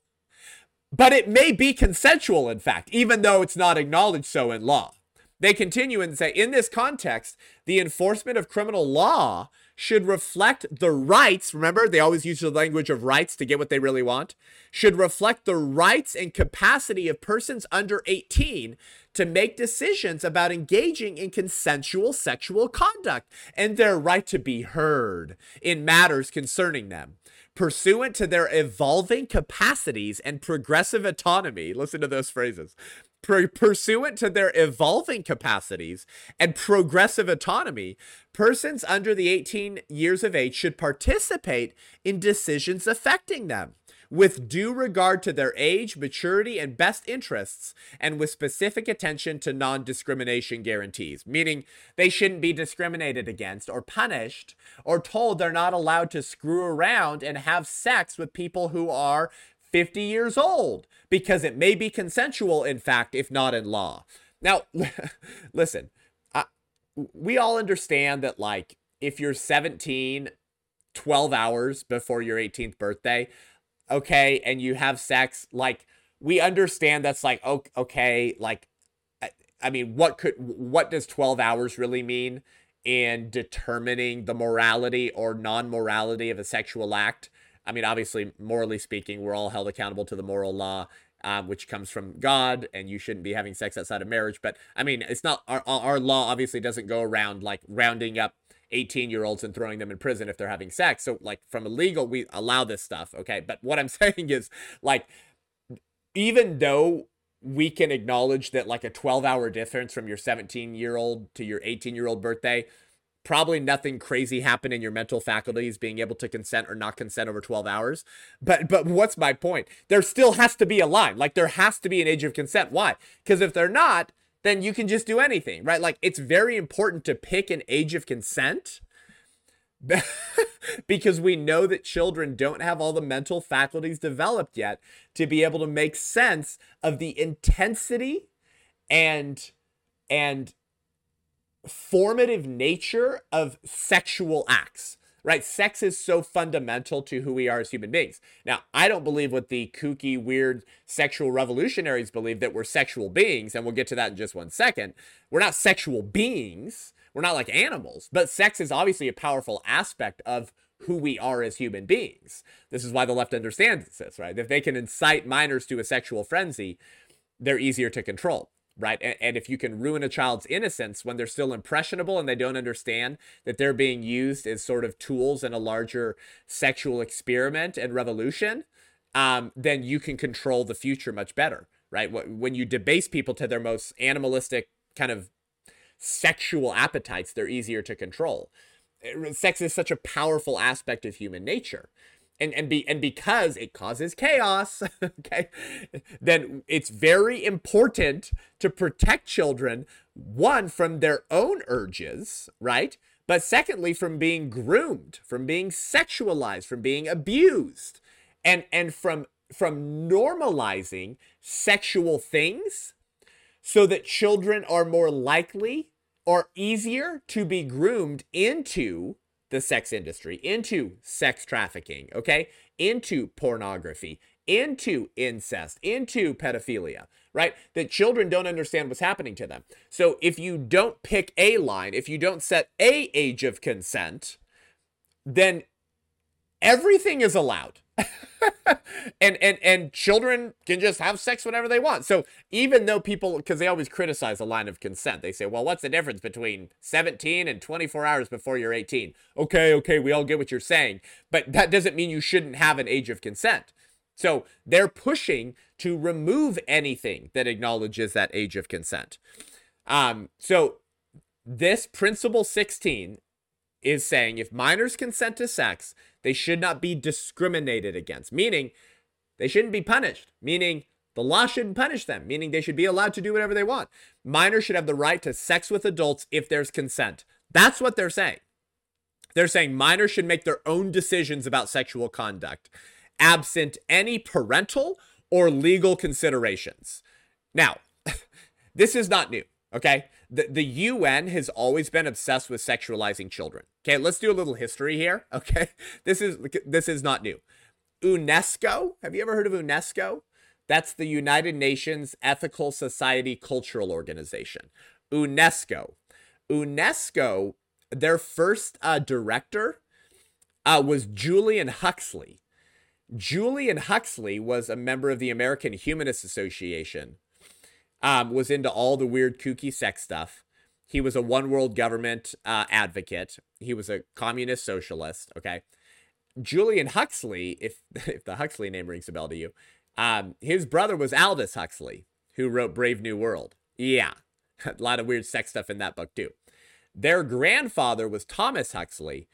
but it may be consensual, in fact, even though it's not acknowledged so in law. They continue and say, in this context, the enforcement of criminal law should reflect the rights. Remember, they always use the language of rights to get what they really want. Should reflect the rights and capacity of persons under 18 to make decisions about engaging in consensual sexual conduct and their right to be heard in matters concerning them pursuant to their evolving capacities and progressive autonomy. Listen to those phrases. Pursuant to their evolving capacities and progressive autonomy, persons under the 18 years of age should participate in decisions affecting them with due regard to their age, maturity, and best interests, and with specific attention to non discrimination guarantees, meaning they shouldn't be discriminated against or punished or told they're not allowed to screw around and have sex with people who are 50 years old because it may be consensual, in fact, if not in law. Now, listen, I, we all understand that, like, if you're 17, 12 hours before your 18th birthday, okay, and you have sex, like, we understand that's like, okay, like, I mean, what could, what does 12 hours really mean in determining the morality or non morality of a sexual act? I mean, obviously, morally speaking, we're all held accountable to the moral law, um, which comes from God, and you shouldn't be having sex outside of marriage. But I mean, it's not our our law obviously doesn't go around like rounding up 18 year olds and throwing them in prison if they're having sex. So like from a legal, we allow this stuff. Okay, but what I'm saying is like, even though we can acknowledge that like a 12 hour difference from your 17 year old to your 18 year old birthday probably nothing crazy happened in your mental faculties being able to consent or not consent over 12 hours. But but what's my point? There still has to be a line. Like there has to be an age of consent. Why? Because if they're not then you can just do anything right? Like it's very important to pick an age of consent because we know that children don't have all the mental faculties developed yet to be able to make sense of the intensity and and formative nature of sexual acts right? Sex is so fundamental to who we are as human beings. Now, I don't believe what the kooky, weird sexual revolutionaries believe that we're sexual beings, and we'll get to that in just one second. We're not sexual beings, we're not like animals, but sex is obviously a powerful aspect of who we are as human beings. This is why the left understands this, right? If they can incite minors to a sexual frenzy, they're easier to control right? And, and, if you can ruin a child's innocence when they're still impressionable and they don't understand that they're being used as sort of tools in a larger sexual experiment and revolution, um, then you can control the future much better, right? When you debase people to their most animalistic kind of sexual appetites, they're easier to control. Sex is such a powerful aspect of human nature and and be and because it causes chaos okay then it's very important to protect children one from their own urges right? But secondly from being groomed from being sexualized from being abused and and from from normalizing sexual things so that children are more likely or easier to be groomed into the sex industry, into sex trafficking, okay, into pornography, into incest, into pedophilia, right? That children don't understand what's happening to them. So if you don't pick a line, if you don't set a age of consent, then everything is allowed. and and and children can just have sex whenever they want. So even though people because they always criticize the line of consent, they say, "Well, what's the difference between 17 and 24 hours before you're 18?" Okay, okay, we all get what you're saying, but that doesn't mean you shouldn't have an age of consent. So they're pushing to remove anything that acknowledges that age of consent. Um, so this principle 16 is saying if minors consent to sex, they should not be discriminated against, meaning they shouldn't be punished, meaning the law shouldn't punish them, meaning they should be allowed to do whatever they want. Minors should have the right to sex with adults if there's consent. That's what they're saying. They're saying minors should make their own decisions about sexual conduct, absent any parental or legal considerations. Now, this is not new, okay? The, the UN has always been obsessed with sexualizing children. Okay, let's do a little history here. Okay, this is this is not new. UNESCO, have you ever heard of UNESCO? That's the United Nations Ethical Society Cultural Organization. UNESCO. UNESCO, their first uh, director uh, was Julian Huxley. Julian Huxley was a member of the American Humanist Association um, was into all the weird, kooky sex stuff. He was a one world government uh, advocate. He was a communist socialist. Okay. Julian Huxley, if if the Huxley name rings a bell to you, um, his brother was Aldous Huxley. who wrote Brave New World. Yeah, a lot of weird sex stuff in that book, too. Their grandfather was Thomas Huxley,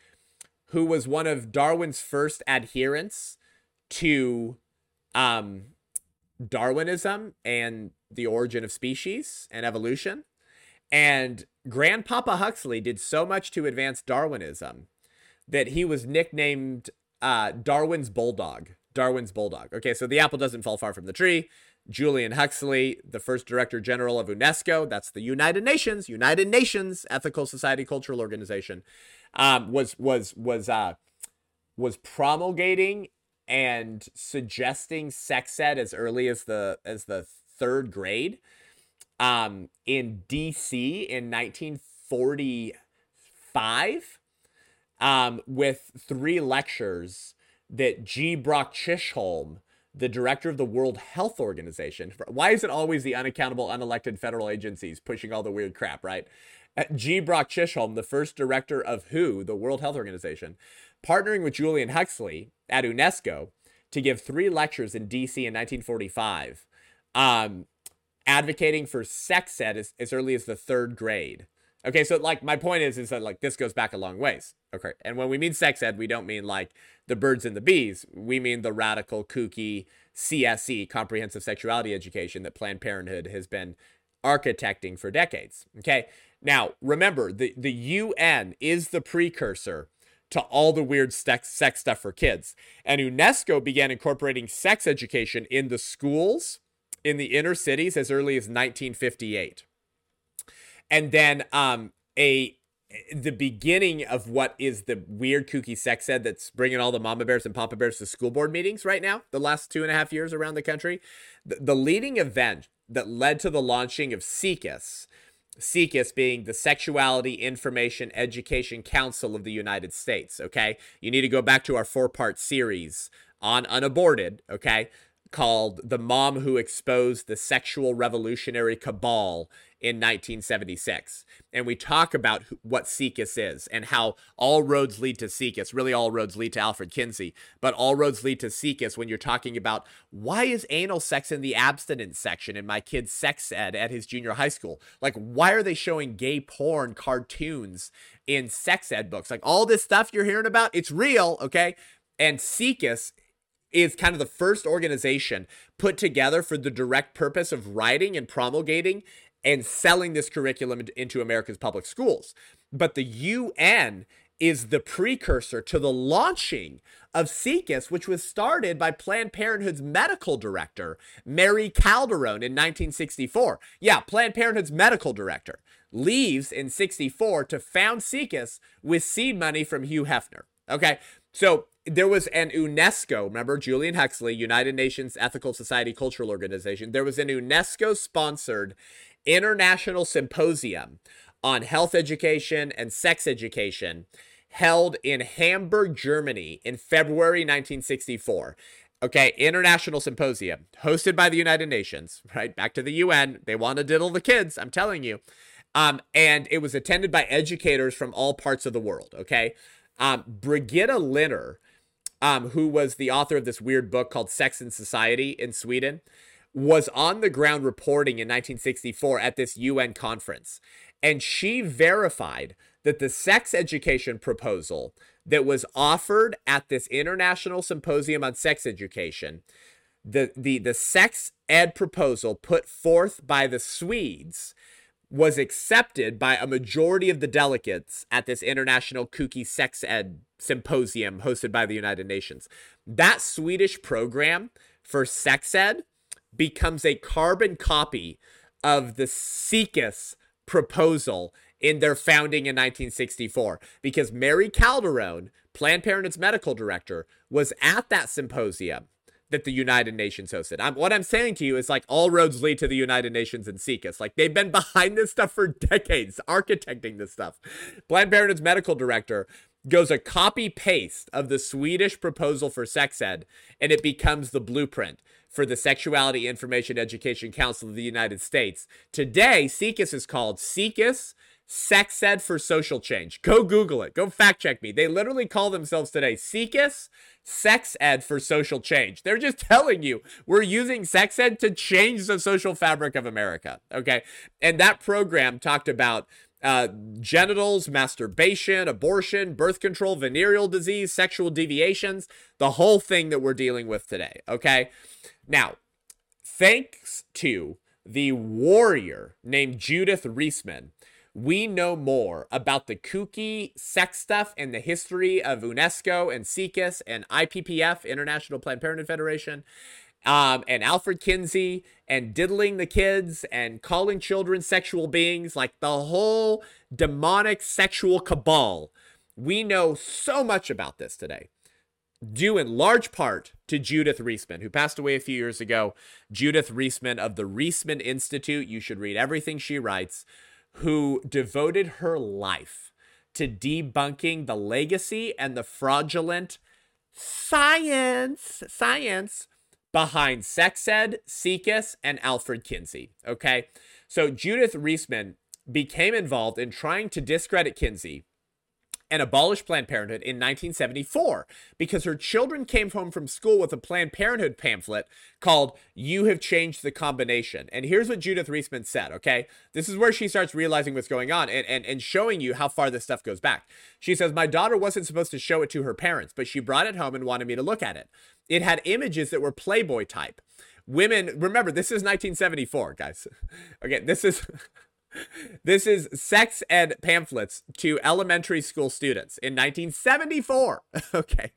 who was one of Darwin's first adherents to um, Darwinism and the origin of species and evolution. And Grandpapa Huxley did so much to advance Darwinism that he was nicknamed uh, Darwin's Bulldog. Darwin's Bulldog. Okay, so the apple doesn't fall far from the tree. Julian Huxley, the first director general of UNESCO, that's the United Nations, United Nations Ethical Society Cultural Organization, um, was was was uh, was promulgating and suggesting sex ed as early as the as the third grade um, in DC in 1945 um, with three lectures that G. Brock Chisholm, the director of the World Health Organization, why is it always the unaccountable, unelected federal agencies pushing all the weird crap, right? Uh, G. Brock Chisholm, the first director of WHO, the World Health Organization, partnering with Julian Huxley at UNESCO to give three lectures in DC in 1945, um, advocating for sex ed as, as early as the third grade. Okay, so like my point is is that like this goes back a long ways. Okay. And when we mean sex ed, we don't mean like the birds and the bees. We mean the radical, kooky CSE, comprehensive sexuality education that Planned Parenthood has been architecting for decades. Okay. Now, remember, the, the UN is the precursor to all the weird sex, sex stuff for kids. And UNESCO began incorporating sex education in the schools in the inner cities as early as 1958. And then um, a the beginning of what is the weird kooky sex ed that's bringing all the mama bears and papa bears to school board meetings right now the last two and a half years around the country the, the leading event that led to the launching of SIECUS SIECUS being the Sexuality Information Education Council of the United States. Okay. You need to go back to our four part series on unaborted. Okay called The Mom Who Exposed the Sexual Revolutionary Cabal in 1976. And we talk about what SIECUS is and how all roads lead to SIECUS. Really, all roads lead to Alfred Kinsey, but all roads lead to SIECUS when you're talking about why is anal sex in the abstinence section in my kid's sex ed at his junior high school? Like, why are they showing gay porn cartoons in sex ed books? Like, all this stuff you're hearing about, it's real, okay? And SIECUS is kind of the first organization put together for the direct purpose of writing and promulgating and selling this curriculum into America's public schools. But the UN is the precursor to the launching of SIECUS, which was started by Planned Parenthood's medical director, Mary Calderone, in 1964. Yeah, Planned Parenthood's medical director leaves in 64 to found SIECUS with seed money from Hugh Hefner. Okay, so there was an UNESCO, remember Julian Huxley, United Nations Ethical Society Cultural Organization. There was an UNESCO sponsored international symposium on health education and sex education held in Hamburg, Germany in February 1964. Okay, international symposium hosted by the United Nations, right? Back to the UN. They want to diddle the kids, I'm telling you. Um, and it was attended by educators from all parts of the world, okay? Um, Birgitta Linnér um, who was the author of this weird book called Sex and Society in Sweden, was on the ground reporting in 1964 at this UN conference. And she verified that the sex education proposal that was offered at this international symposium on sex education, the, the, the sex ed proposal put forth by the Swedes was accepted by a majority of the delegates at this international kooky sex ed symposium hosted by the United Nations. That Swedish program for sex ed becomes a carbon copy of the SIECUS proposal in their founding in 1964 because Mary Calderone, Planned Parenthood's medical director, was at that symposium that the United Nations hosted. I'm, what I'm saying to you is like all roads lead to the United Nations and SIECUS. Like they've been behind this stuff for decades, architecting this stuff. Planned Parenthood's medical director goes a copy paste of the Swedish proposal for sex ed, and it becomes the blueprint for the Sexuality Information Education Council of the United States. Today, SIECUS is called SIECUS sex ed for social change. Go Google it. Go fact check me. They literally call themselves today SIECUS sex ed for social change. They're just telling you we're using sex ed to change the social fabric of America. Okay. And that program talked about uh, genitals, masturbation, abortion, birth control, venereal disease, sexual deviations, the whole thing that we're dealing with today. Okay. Now, thanks to the warrior named Judith Reisman, we know more about the kooky sex stuff and the history of UNESCO and SIECUS and IPPF, International Planned Parenthood Federation, um, and Alfred Kinsey and diddling the kids and calling children sexual beings, like the whole demonic sexual cabal. We know so much about this today due in large part to Judith Reisman, who passed away a few years ago. Judith Reisman of the Reisman Institute. You should read everything she writes who devoted her life to debunking the legacy and the fraudulent science science behind sex ed, SIECUS, and Alfred Kinsey. Okay, so Judith Reisman became involved in trying to discredit Kinsey and abolished Planned Parenthood in 1974 because her children came home from school with a Planned Parenthood pamphlet called You Have Changed the Combination. And here's what Judith Reisman said, okay? This is where she starts realizing what's going on and, and, and showing you how far this stuff goes back. She says, My daughter wasn't supposed to show it to her parents, but she brought it home and wanted me to look at it. It had images that were Playboy type. Women, remember, this is 1974, guys. okay, this is. This is sex ed pamphlets to elementary school students in 1974. okay.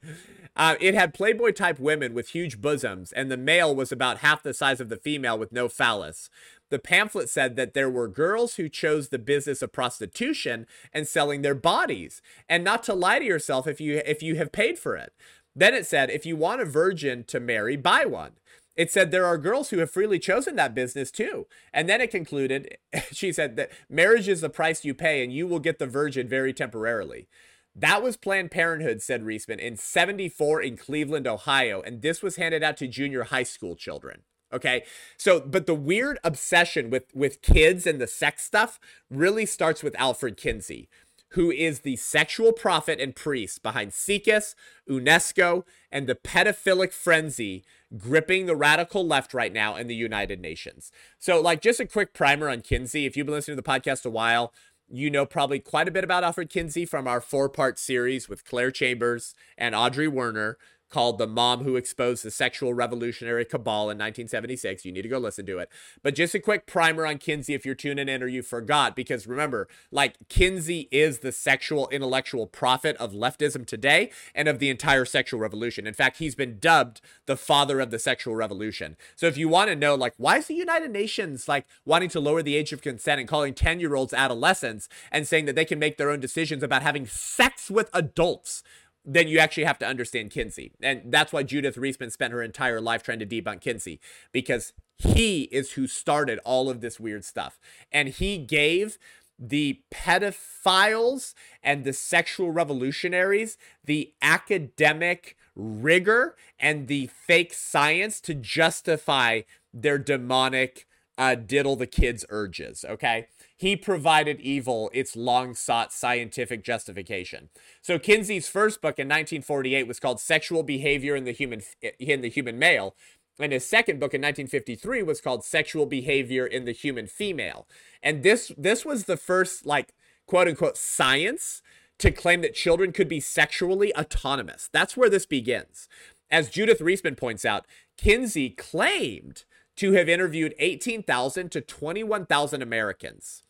Uh, it had Playboy type women with huge bosoms, and the male was about half the size of the female with no phallus. The pamphlet said that there were girls who chose the business of prostitution and selling their bodies, and not to lie to yourself if you if you have paid for it. Then it said, if you want a virgin to marry, buy one it said there are girls who have freely chosen that business too. And then it concluded, she said that marriage is the price you pay and you will get the virgin very temporarily. That was Planned Parenthood, said Reisman, in 74 in Cleveland, Ohio. And this was handed out to junior high school children. Okay. So, but the weird obsession with, with kids and the sex stuff really starts with Alfred Kinsey who is the sexual prophet and priest behind SIECUS, UNESCO, and the pedophilic frenzy gripping the radical left right now in the United Nations. So, like, just a quick primer on Kinsey. If you've been listening to the podcast a while, you know probably quite a bit about Alfred Kinsey from our four part series with Claire Chambers and Audrey Werner called The Mom Who Exposed the Sexual Revolutionary Cabal in 1976. You need to go listen to it. But just a quick primer on Kinsey if you're tuning in or you forgot, because remember, like Kinsey is the sexual intellectual prophet of leftism today and of the entire sexual revolution. In fact, he's been dubbed the father of the sexual revolution. So if you want to know, like, why is the United Nations like wanting to lower the age of consent and calling 10 year olds adolescents and saying that they can make their own decisions about having sex with adults? Then you actually have to understand Kinsey. And that's why Judith Reisman spent her entire life trying to debunk Kinsey because he is who started all of this weird stuff. And he gave the pedophiles and the sexual revolutionaries the academic rigor and the fake science to justify their demonic uh, diddle the kids urges. Okay he provided evil its long sought scientific justification. So Kinsey's first book in 1948 was called Sexual Behavior in the Human eh, in the Human Male, and his second book in 1953 was called Sexual Behavior in the Human Female. And this this was the first like quote unquote science to claim that children could be sexually autonomous. That's where this begins. As Judith Reisman points out, Kinsey claimed to have interviewed 18,000 to 21,000 Americans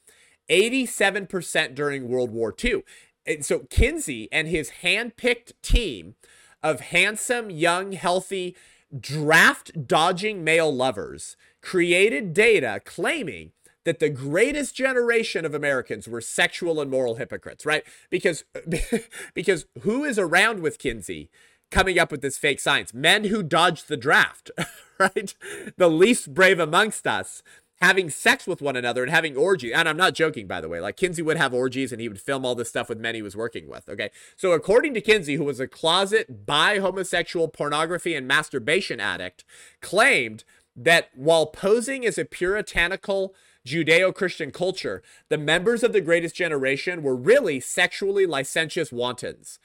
87% during World War II. And so Kinsey and his hand-picked team of handsome, young, healthy, draft dodging male lovers created data claiming that the greatest generation of Americans were sexual and moral hypocrites, right? Because because who is around with Kinsey coming up with this fake science? Men who dodged the draft, right? The least brave amongst us having sex with one another and having orgies. And I'm not joking, by the way. Like Kinsey would have orgies and he would film all this stuff with men he was working with. Okay. So according to Kinsey, who was a closet bi homosexual pornography and masturbation addict, claimed that while posing as a puritanical Judeo Christian culture, the members of the greatest generation were really sexually licentious wantons.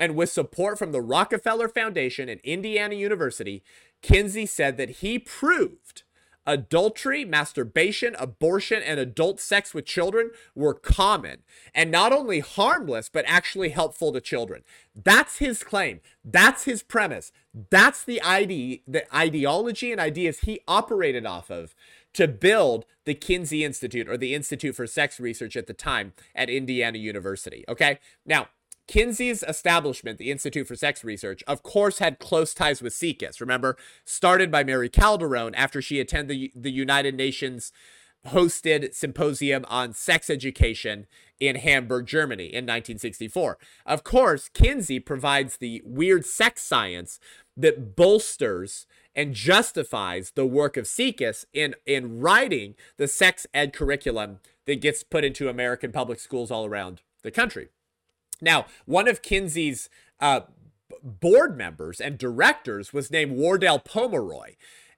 And with support from the Rockefeller Foundation and Indiana University, Kinsey said that he proved adultery, masturbation, abortion, and adult sex with children were common and not only harmless, but actually helpful to children. That's his claim. That's his premise. That's the ide- the ideology and ideas he operated off of to build the Kinsey Institute or the Institute for Sex Research at the time at Indiana University. Okay. Now, Kinsey's establishment, the Institute for Sex Research, of course, had close ties with SIECUS. Remember, started by Mary Calderone after she attended the, the United Nations hosted symposium on sex education in Hamburg, Germany in 1964. Of course, Kinsey provides the weird sex science that bolsters and justifies the work of SIECUS in, in writing the sex ed curriculum that gets put into American public schools all around the country. Now, one of Kinsey's uh, board members and directors was named Wardell Pomeroy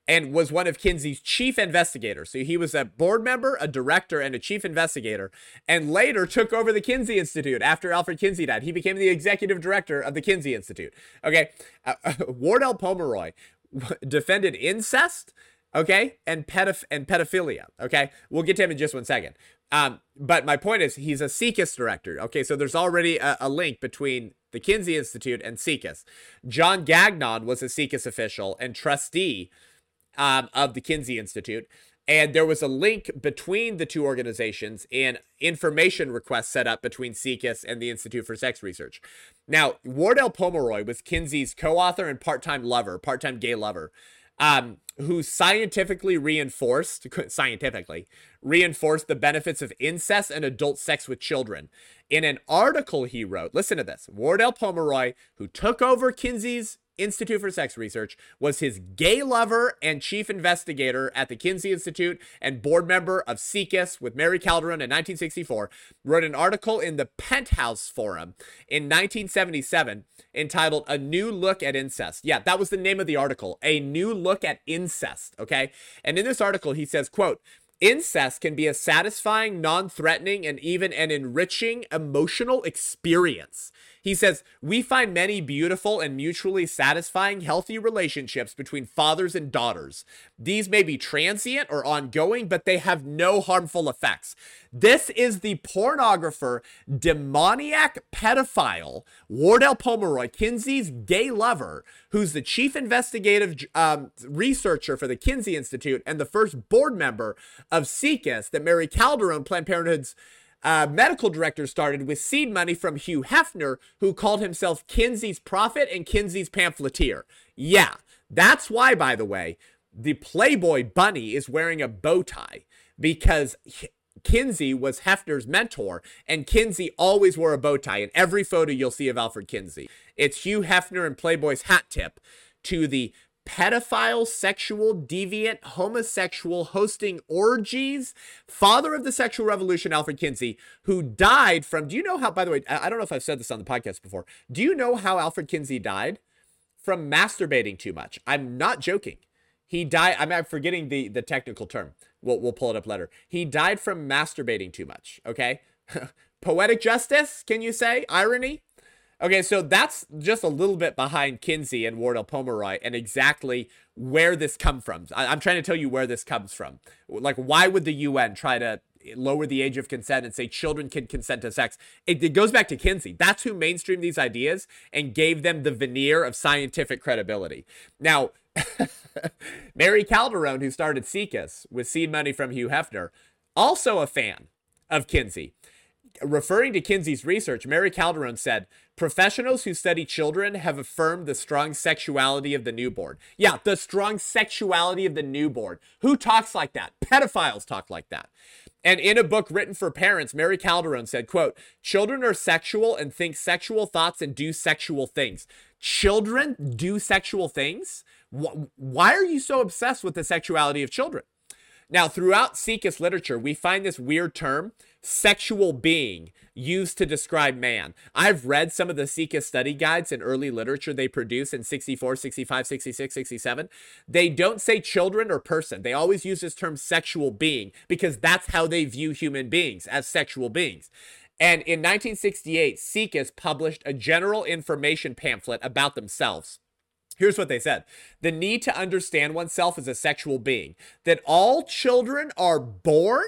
and was one of Kinsey's chief investigators. So he was a board member, a director, and a chief investigator, and later took over the Kinsey Institute after Alfred Kinsey died. He became the executive director of the Kinsey Institute. Okay. Uh, Wardell Pomeroy defended incest, okay, and, and pedophilia. Okay. We'll get to him in just one second. Um, but my point is, he's a SIECUS director. Okay, so there's already a, a link between the Kinsey Institute and SIECUS. John Gagnon was a SIECUS official and trustee um, of the Kinsey Institute. And there was a link between the two organizations and information requests set up between SIECUS and the Institute for Sex Research. Now, Wardell Pomeroy was Kinsey's co author and part time lover, part time gay lover um, who scientifically reinforced, scientifically, reinforced the benefits of incest and adult sex with children. In an article he wrote, listen to this Wardell Pomeroy, who took over Kinsey's Institute for Sex Research, was his gay lover and chief investigator at the Kinsey Institute and board member of SIECUS with Mary Calderone in 1964, wrote an article in the Penthouse Forum in 1977 entitled A New Look at Incest. Yeah, that was the name of the article, A New Look at Incest, okay? And in this article, he says, quote, Incest can be a satisfying, non threatening, and even an enriching emotional experience. He says, We find many beautiful and mutually satisfying, healthy relationships between fathers and daughters. These may be transient or ongoing, but they have no harmful effects. This is the pornographer, demoniac pedophile, Wardell Pomeroy, Kinsey's gay lover, who's the chief investigative um, researcher for the Kinsey Institute and the first board member of SIECUS that Mary Calderone, Planned Parenthood's uh, medical director started with seed money from Hugh Hefner, who called himself Kinsey's prophet and Kinsey's pamphleteer. Yeah, that's why, by the way, the Playboy bunny is wearing a bow tie because Kinsey was Hefner's mentor, and Kinsey always wore a bow tie in every photo you'll see of Alfred Kinsey. It's Hugh Hefner and Playboy's hat tip to the pedophile, sexual, deviant, homosexual, hosting orgies, father of the sexual revolution, Alfred Kinsey, who died from. Do you know how, by the way, I don't know if I've said this on the podcast before. Do you know how Alfred Kinsey died? From masturbating too much. I'm not joking. He died. I'm forgetting the, the technical term. We'll, we'll pull it up later. He died from masturbating too much. Okay. Poetic justice, can you say? Irony? Okay, so that's just a little bit behind Kinsey and Wardell Pomeroy and exactly where this come from. I, am trying to tell you where this comes from. Like, why would the UN try to lower the age of consent and say children can consent to sex? It, it goes back to Kinsey. That's who mainstreamed these ideas and gave them the veneer of scientific credibility. Now, Mary Calderone, who started SIECUS with seed money from Hugh Hefner, also a fan of Kinsey. Referring to Kinsey's research, Mary Calderone said, Professionals who study children have affirmed the strong sexuality of the newborn. Yeah, the strong sexuality of the newborn. Who talks like that? Pedophiles talk like that. And in a book written for parents, Mary Calderone said, quote, children are sexual and think sexual thoughts and do sexual things. Children do sexual things? Why are you so obsessed with the sexuality of children? Now, throughout SIECUS literature, we find this weird term, sexual being, used to describe man. I've read some of the SIECUS study guides and early literature they produce in 64, 65, 66, 67. They don't say children or person. They always use this term sexual being because that's how they view human beings as sexual beings. And in 1968, SIECUS published a general information pamphlet about themselves. Here's what they said The need to understand oneself as a sexual being, that all children are born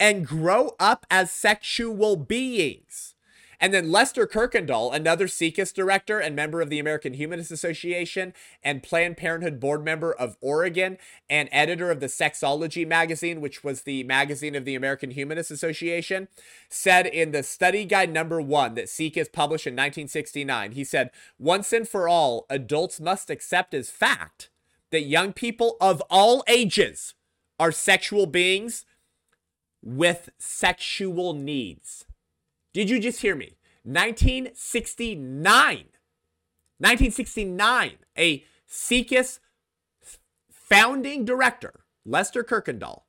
and grow up as sexual beings. And then Lester Kirkendall, another SIECUS director and member of the American Humanist Association and Planned Parenthood board member of Oregon and editor of the Sexology magazine, which was the magazine of the American Humanist Association, said in the study guide number one that SIECUS published in 1969, he said, Once and for all, adults must accept as fact that young people of all ages are sexual beings with sexual needs. Did you just hear me? 1969. 1969. A SIECUS founding director, Lester Kirkendall,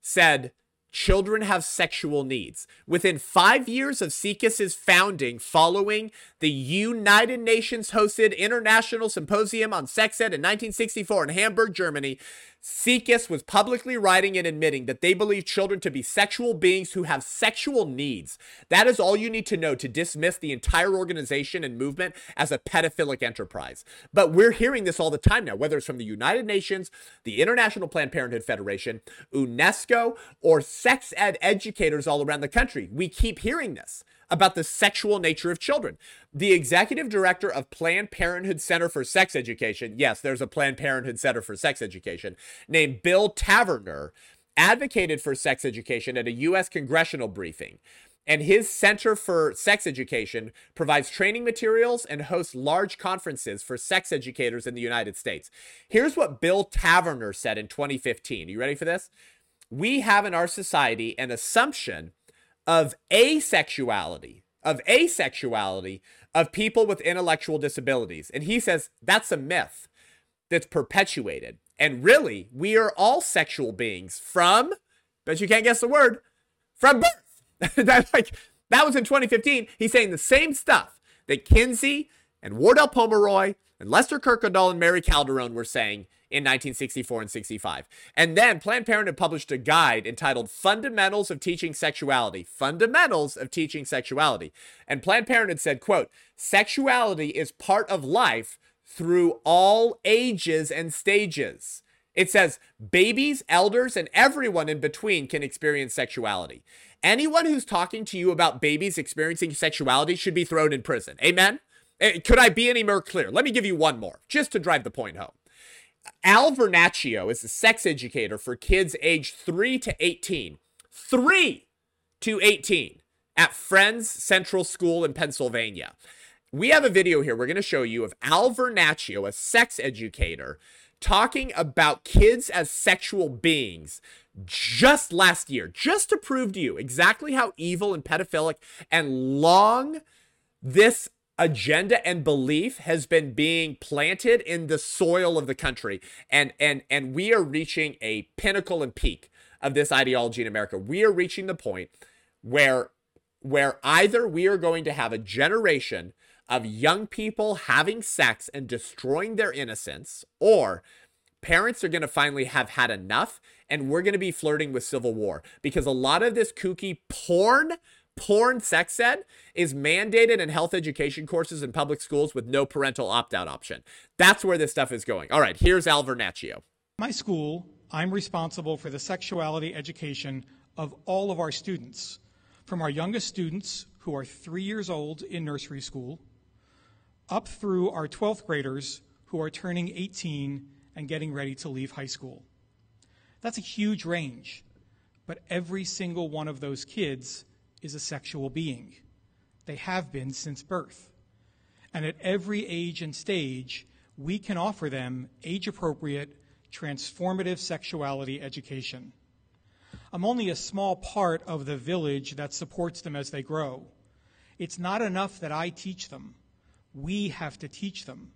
said children have sexual needs. Within five years of SIECUS's founding, following the United Nations hosted International Symposium on Sex Ed in 1964 in Hamburg, Germany, SIECUS was publicly writing and admitting that they believe children to be sexual beings who have sexual needs. That is all you need to know to dismiss the entire organization and movement as a pedophilic enterprise. But we're hearing this all the time now, whether it's from the United Nations, the International Planned Parenthood Federation, UNESCO, or sex ed educators all around the country. We keep hearing this about the sexual nature of children. The executive director of Planned Parenthood Center for Sex Education, yes, there's a Planned Parenthood Center for Sex Education, named Bill Taverner, advocated for sex education at a U.S. congressional briefing. And his Center for Sex Education provides training materials and hosts large conferences for sex educators in the United States. Here's what Bill Taverner said in 2015. Are you ready for this? We have in our society an assumption of asexuality, of asexuality of people with intellectual disabilities. And he says that's a myth that's perpetuated. And really, we are all sexual beings from, but you can't guess the word, from birth. that, like, that was in 2015. He's saying the same stuff that Kinsey and Wardell Pomeroy and Lester Kirkendall and Mary Calderone were saying in 1964 and 65. And then Planned Parenthood published a guide entitled Fundamentals of Teaching Sexuality. Fundamentals of Teaching Sexuality. And Planned Parenthood said, quote, sexuality is part of life through all ages and stages. It says babies, elders, and everyone in between can experience sexuality. Anyone who's talking to you about babies experiencing sexuality should be thrown in prison. Amen? Could I be any more clear? Let me give you one more, just to drive the point home. Al Vernacchio is a sex educator for kids aged 3 to 18. 3 to 18 at Friends Central School in Pennsylvania. We have a video here we're going to show you of Al Vernacchio, a sex educator, talking about kids as sexual beings just last year, just to prove to you exactly how evil and pedophilic and long this agenda and belief has been being planted in the soil of the country. And and and we are reaching a pinnacle and peak of this ideology in America. We are reaching the point where where either we are going to have a generation of young people having sex and destroying their innocence or parents are going to finally have had enough and we're going to be flirting with civil war. Because a lot of this kooky porn porn sex ed is mandated in health education courses in public schools with no parental opt out option. That's where this stuff is going. All right, here's Al Vernacchio. My school, I'm responsible for the sexuality education of all of our students, from our youngest students who are three years old in nursery school, up through our 12th graders who are turning 18 and getting ready to leave high school. That's a huge range, but every single one of those kids is a sexual being. They have been since birth. And at every age and stage, we can offer them age appropriate, transformative sexuality education. I'm only a small part of the village that supports them as they grow. It's not enough that I teach them. We have to teach them.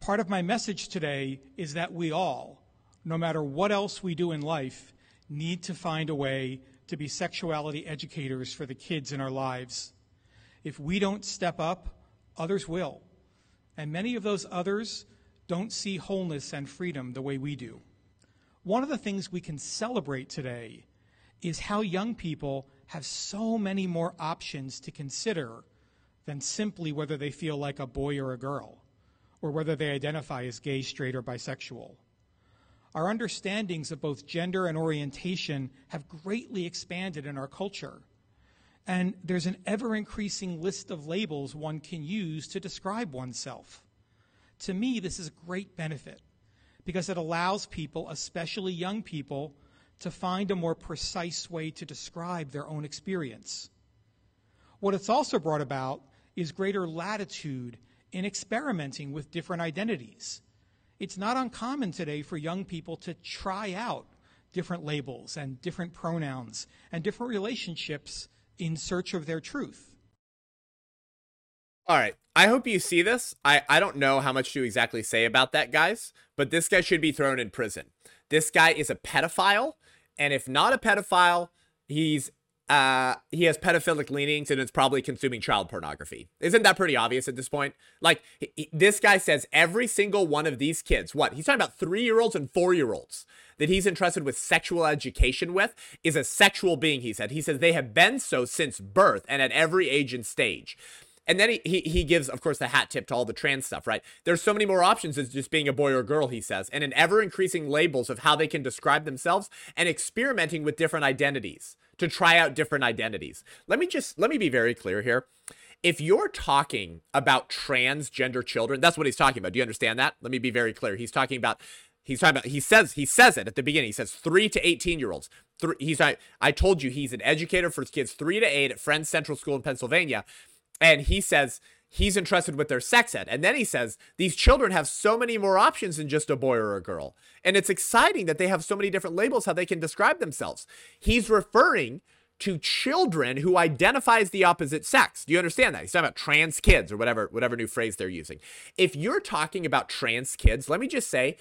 Part of my message today is that we all, no matter what else we do in life, need to find a way to be sexuality educators for the kids in our lives. If we don't step up, others will. And many of those others don't see wholeness and freedom the way we do. One of the things we can celebrate today is how young people have so many more options to consider than simply whether they feel like a boy or a girl, or whether they identify as gay, straight, or bisexual. Our understandings of both gender and orientation have greatly expanded in our culture. And there's an ever increasing list of labels one can use to describe oneself. To me, this is a great benefit because it allows people, especially young people, to find a more precise way to describe their own experience. What it's also brought about is greater latitude in experimenting with different identities it's not uncommon today for young people to try out different labels and different pronouns and different relationships in search of their truth. All right. I hope you see this. I, I don't know how much to exactly say about that, guys, but this guy should be thrown in prison. This guy is a pedophile. And if not a pedophile, he's uh, he has pedophilic leanings and is probably consuming child pornography. Isn't that pretty obvious at this point? Like, he, this guy says every single one of these kids, what? He's talking about three year olds and four year olds that he's entrusted with sexual education with is a sexual being, he said. He says they have been so since birth and at every age and stage. And then he, he, he gives, of course, the hat tip to all the trans stuff, right? There's so many more options as just being a boy or a girl, he says, and an ever increasing labels of how they can describe themselves and experimenting with different identities to try out different identities. Let me just let me be very clear here. If you're talking about transgender children, that's what he's talking about. Do you understand that? Let me be very clear. He's talking about he's talking about he says he says it at the beginning. He says 3 to 18 year olds. Three, he's I, I told you he's an educator for kids 3 to 8 at Friends Central School in Pennsylvania and he says he's entrusted with their sex ed. And then he says these children have so many more options than just a boy or a girl. And it's exciting that they have so many different labels how they can describe themselves. He's referring to children who identifies the opposite sex. Do you understand that? He's talking about trans kids or whatever whatever new phrase they're using. If you're talking about trans kids, let me just say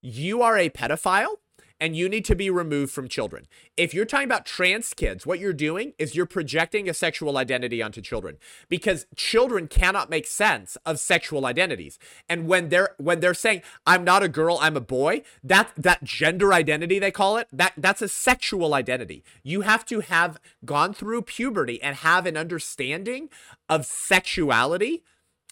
you are a pedophile and you need to be removed from children. If you're talking about trans kids, what you're doing is you're projecting a sexual identity onto children because children cannot make sense of sexual identities. And when they're when they're saying I'm not a girl, I'm a boy, that that gender identity they call it, that that's a sexual identity. You have to have gone through puberty and have an understanding of sexuality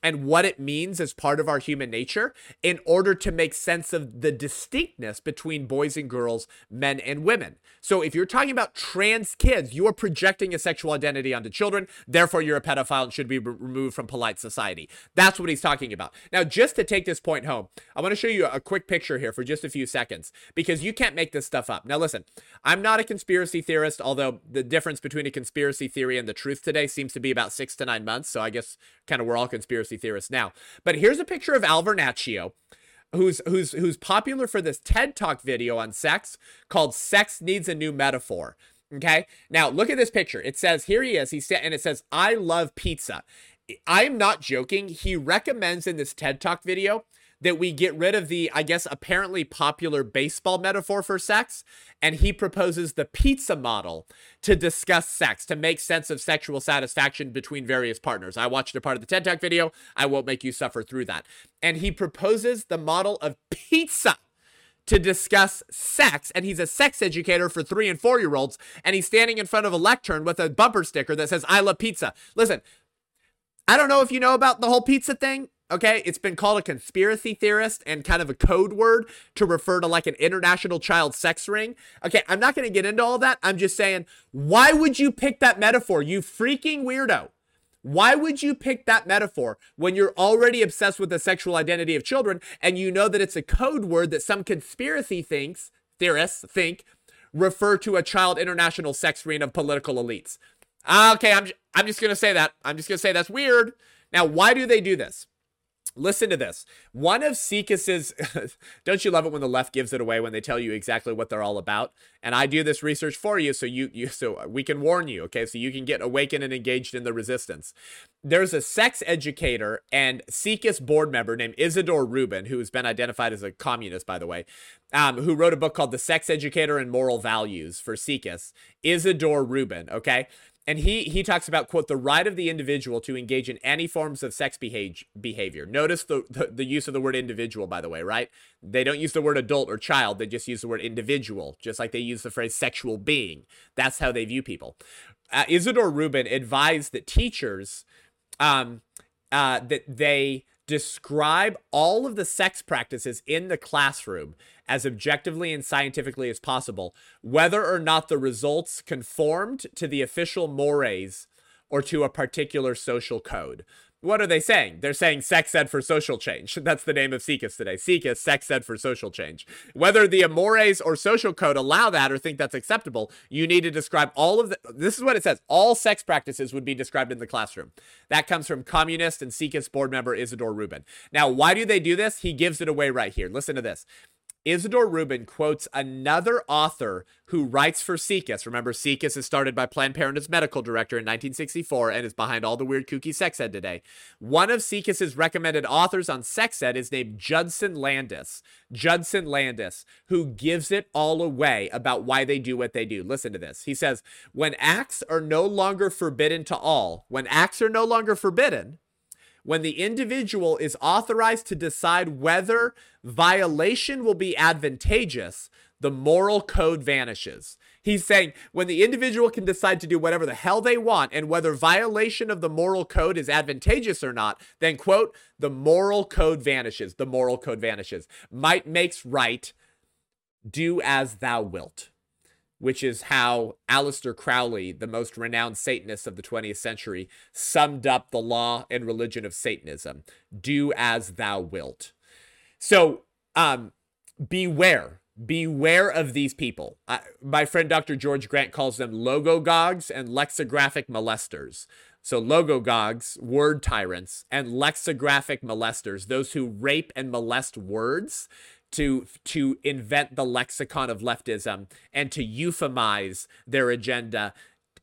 and what it means as part of our human nature in order to make sense of the distinctness between boys and girls, men and women. So if you're talking about trans kids, you are projecting a sexual identity onto children, therefore you're a pedophile and should be re- removed from polite society. That's what he's talking about. Now, just to take this point home, I want to show you a quick picture here for just a few seconds because you can't make this stuff up. Now, listen, I'm not a conspiracy theorist, although the difference between a conspiracy theory and the truth today seems to be about six to nine months. So I guess kind of we're all conspiracy theorists now. But here's a picture of Al Vernacchio, who's who's who's popular for this TED Talk video on sex called "Sex Needs a New Metaphor." Okay, now look at this picture. It says here he is. He said, and it says, "I love pizza." I'm not joking. He recommends in this TED Talk video that we get rid of the, I guess, apparently popular baseball metaphor for sex. And he proposes the pizza model to discuss sex, to make sense of sexual satisfaction between various partners. I watched a part of the TED Talk video. I won't make you suffer through that. And he proposes the model of pizza to discuss sex, and he's a sex educator for three and four year olds, and he's standing in front of a lectern with a bumper sticker that says, I love pizza. Listen, I don't know if you know about the whole pizza thing. Okay, it's been called a conspiracy theorist and kind of a code word to refer to like an international child sex ring. Okay, I'm not going to get into all that. I'm just saying, why would you pick that metaphor, you freaking weirdo? Why would you pick that metaphor when you're already obsessed with the sexual identity of children and you know that it's a code word that some conspiracy thinks, theorists think, refer to a child international sex ring of political elites? Ah, okay, I'm, I'm just going to say that. I'm just going to say that's weird. Now, why do they do this? Listen to this. One of SIECUS's, don't you love it when the left gives it away when they tell you exactly what they're all about? And I do this research for you, so you, you, so we can warn you, okay? So you can get awakened and engaged in the resistance. There's a sex educator and SIECUS board member named Isidore Rubin, who has been identified as a communist, by the way, um, who wrote a book called The Sex Educator and Moral Values for SIECUS. Isidore Rubin, okay? And he he talks about quote the right of the individual to engage in any forms of sex behavior. Notice the, the, the use of the word individual by the way right? They don't use the word adult or child they just use the word individual just like they use the phrase sexual being. That's how they view people. Uh, isidore rubin advised that teachers um uh that they describe all of the sex practices in the classroom as objectively and scientifically as possible, whether or not the results conformed to the official mores or to a particular social code. What are they saying? They're saying sex ed for social change. That's the name of SIECUS today. SIECUS, sex ed for social change. Whether the Amores or social code allow that or think that's acceptable, you need to describe all of the. This is what it says. All sex practices would be described in the classroom. That comes from communist and SIECUS board member Isidore Rubin. Now, why do they do this? He gives it away right here. Listen to this. Isidore Rubin quotes another author who writes for SIECUS. Remember, SIECUS is started by Planned Parenthood's medical director in 1964 and is behind all the weird kooky sex ed today. One of SIECUS's recommended authors on sex ed is named Judson Landis. Judson Landis, who gives it all away about why they do what they do. Listen to this. He says, When acts are no longer forbidden to all, when acts are no longer forbidden, when the individual is authorized to decide whether violation will be advantageous, the moral code vanishes. He's saying when the individual can decide to do whatever the hell they want and whether violation of the moral code is advantageous or not, then, quote, the moral code vanishes. The moral code vanishes. Might makes right. Do as thou wilt which is how Aleister Crowley, the most renowned Satanist of the 20th century, summed up the law and religion of Satanism do as thou wilt. So, um, beware. Beware of these people. Uh, my friend Dr. George Grant calls them logogogs and lexicographic molesters. So, logogogs, word tyrants, and lexicographic molesters, those who rape and molest words to to invent the lexicon of leftism and to euphemize their agenda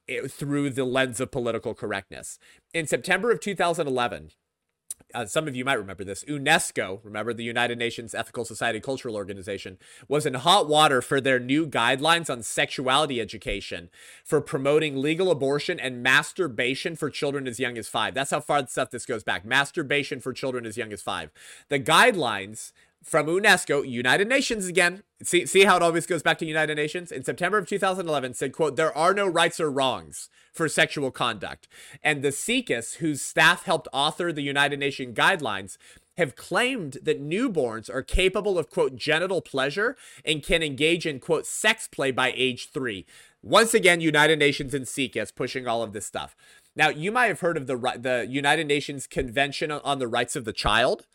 eh, through the lens of political correctness. In September of 2011, uh, some of you might remember this. UNESCO, remember the United Nations Ethical Society Cultural Organization, was in hot water for their new guidelines on sexuality education for promoting legal abortion and masturbation for children as young as five. That's how far the stuff this goes back. Masturbation for children as young as five. The guidelines from UNESCO, United Nations again. See, see how it always goes back to United Nations? In September of 2011 said, quote, there are no rights or wrongs for sexual conduct. And the SIECUS, whose staff helped author the United Nations guidelines, have claimed that newborns are capable of, quote, genital pleasure and can engage in, quote, sex play by age three. Once again, United Nations and SIECUS pushing all of this stuff. Now, you might have heard of the, the United Nations Convention on the Rights of the Child.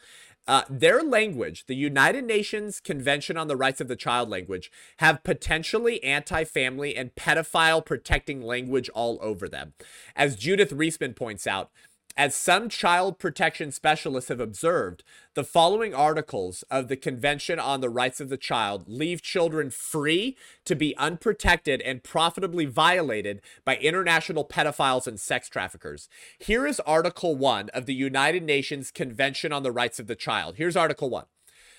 Uh, their language, the United Nations Convention on the Rights of the Child language, have potentially anti family and pedophile protecting language all over them. As Judith Reisman points out, as some child protection specialists have observed, the following articles of the Convention on the Rights of the Child leave children free to be unprotected and profitably violated by international pedophiles and sex traffickers. Here is Article 1 of the United Nations Convention on the Rights of the Child. Here's Article 1.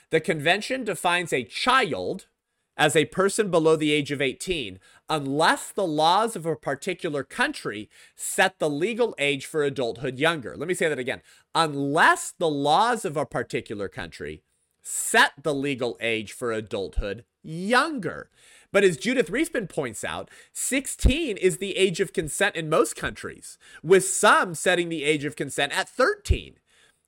The convention defines a child as a person below the age of 18 unless the laws of a particular country set the legal age for adulthood younger. Let me say that again. Unless the laws of a particular country set the legal age for adulthood younger. But as Judith Reisman points out, 16 is the age of consent in most countries, with some setting the age of consent at 13.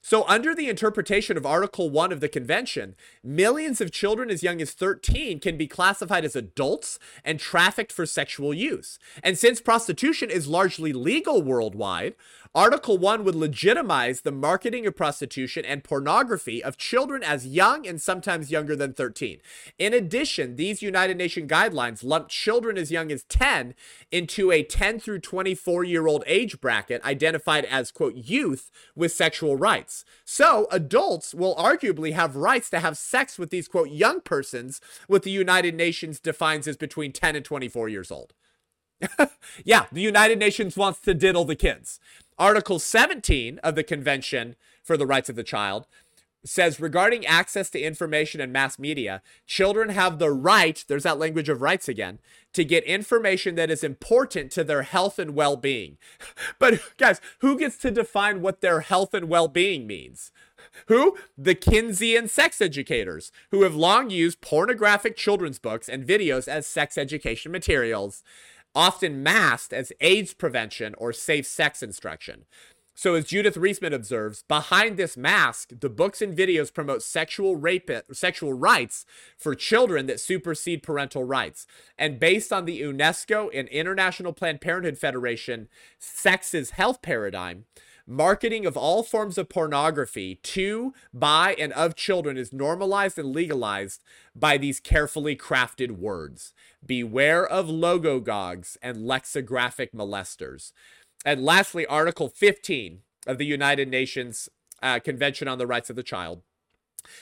So, under the interpretation of Article 1 of the Convention, millions of children as young as 13 can be classified as adults and trafficked for sexual use. And since prostitution is largely legal worldwide, Article 1 would legitimize the marketing of prostitution and pornography of children as young and sometimes younger than 13. In addition, these United Nations guidelines lump children as young as 10 into a 10 through 24 year old age bracket identified as, quote, youth with sexual rights. So adults will arguably have rights to have sex with these, quote, young persons, what the United Nations defines as between 10 and 24 years old. yeah, the United Nations wants to diddle the kids. Article 17 of the Convention for the Rights of the Child says regarding access to information and mass media, children have the right, there's that language of rights again, to get information that is important to their health and well being. But guys, who gets to define what their health and well being means? Who? The Kinseyan sex educators, who have long used pornographic children's books and videos as sex education materials, often masked as AIDS prevention or safe sex instruction. So, as Judith Reisman observes, behind this mask, the books and videos promote sexual rape, sexual rights for children that supersede parental rights. And based on the UNESCO and International Planned Parenthood Federation Sex is Health paradigm, marketing of all forms of pornography to, by, and of children is normalized and legalized by these carefully crafted words. Beware of logogogs and lexicographic molesters. And lastly, Article 15 of the United Nations uh, Convention on the Rights of the Child.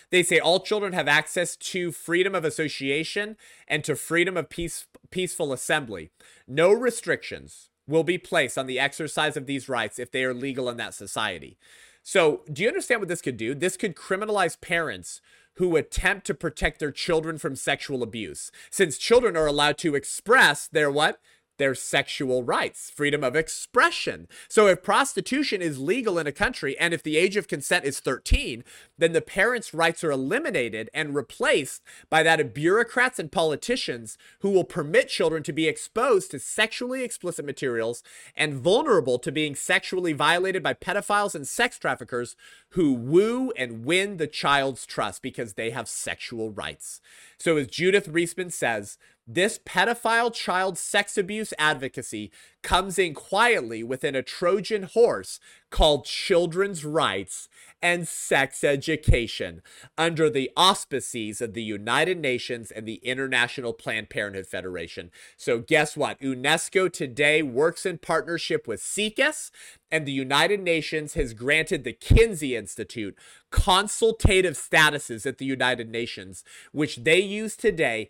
They say all children have access to freedom of association and to freedom of peace, peaceful assembly. No restrictions will be placed on the exercise of these rights if they are legal in that society. So, do you understand what this could do? This could criminalize parents who attempt to protect their children from sexual abuse, since children are allowed to express their what? Their sexual rights, freedom of expression. So if prostitution is legal in a country and if the age of consent is 13, then the parents' rights are eliminated and replaced by that of bureaucrats and politicians who will permit children to be exposed to sexually explicit materials and vulnerable to being sexually violated by pedophiles and sex traffickers who woo and win the child's trust because they have sexual rights. So as Judith Reisman says, this pedophile child sex abuse advocacy comes in quietly within a Trojan horse called children's rights and sex education under the auspices of the United Nations and the International Planned Parenthood Federation. So, guess what? UNESCO today works in partnership with SIECUS, and the United Nations has granted the Kinsey Institute consultative statuses at the United Nations, which they use today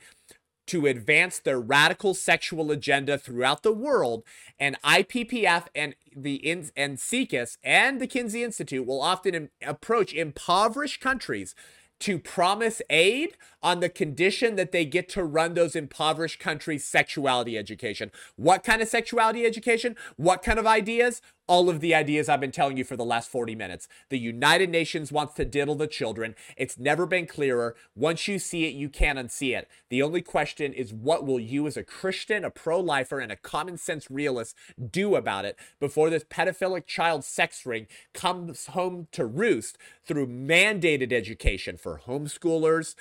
to advance their radical sexual agenda throughout the world. And IPPF and the in, and SIECUS and the Kinsey Institute will often approach impoverished countries to promise aid on the condition that they get to run those impoverished countries' sexuality education. What kind of sexuality education? What kind of ideas? All of the ideas I've been telling you for the last 40 minutes. The United Nations wants to diddle the children. It's never been clearer. Once you see it, you can't unsee it. The only question is what will you, as a Christian, a pro lifer, and a common sense realist, do about it before this pedophilic child sex ring comes home to roost through mandated education for homeschoolers,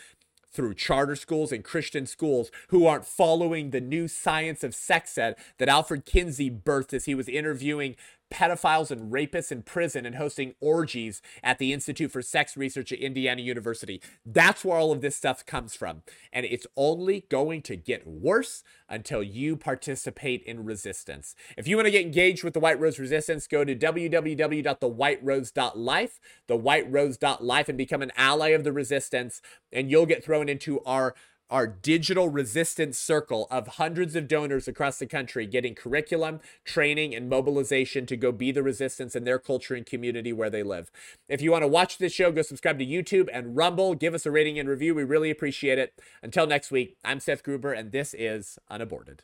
through charter schools and Christian schools who aren't following the new science of sex ed that Alfred Kinsey birthed as he was interviewing pedophiles and rapists in prison and hosting orgies at the Institute for Sex Research at Indiana University. That's where all of this stuff comes from. And it's only going to get worse until you participate in resistance. If you want to get engaged with the White Rose Resistance, go to www.thewhiterose.life, thewhiterose.life, and become an ally of the resistance. And you'll get thrown into our our digital resistance circle of hundreds of donors across the country getting curriculum, training, and mobilization to go be the resistance in their culture and community where they live. If you want to watch this show, go subscribe to YouTube and Rumble. Give us a rating and review. We really appreciate it. Until next week, I'm Seth Gruber, and this is Unaborted.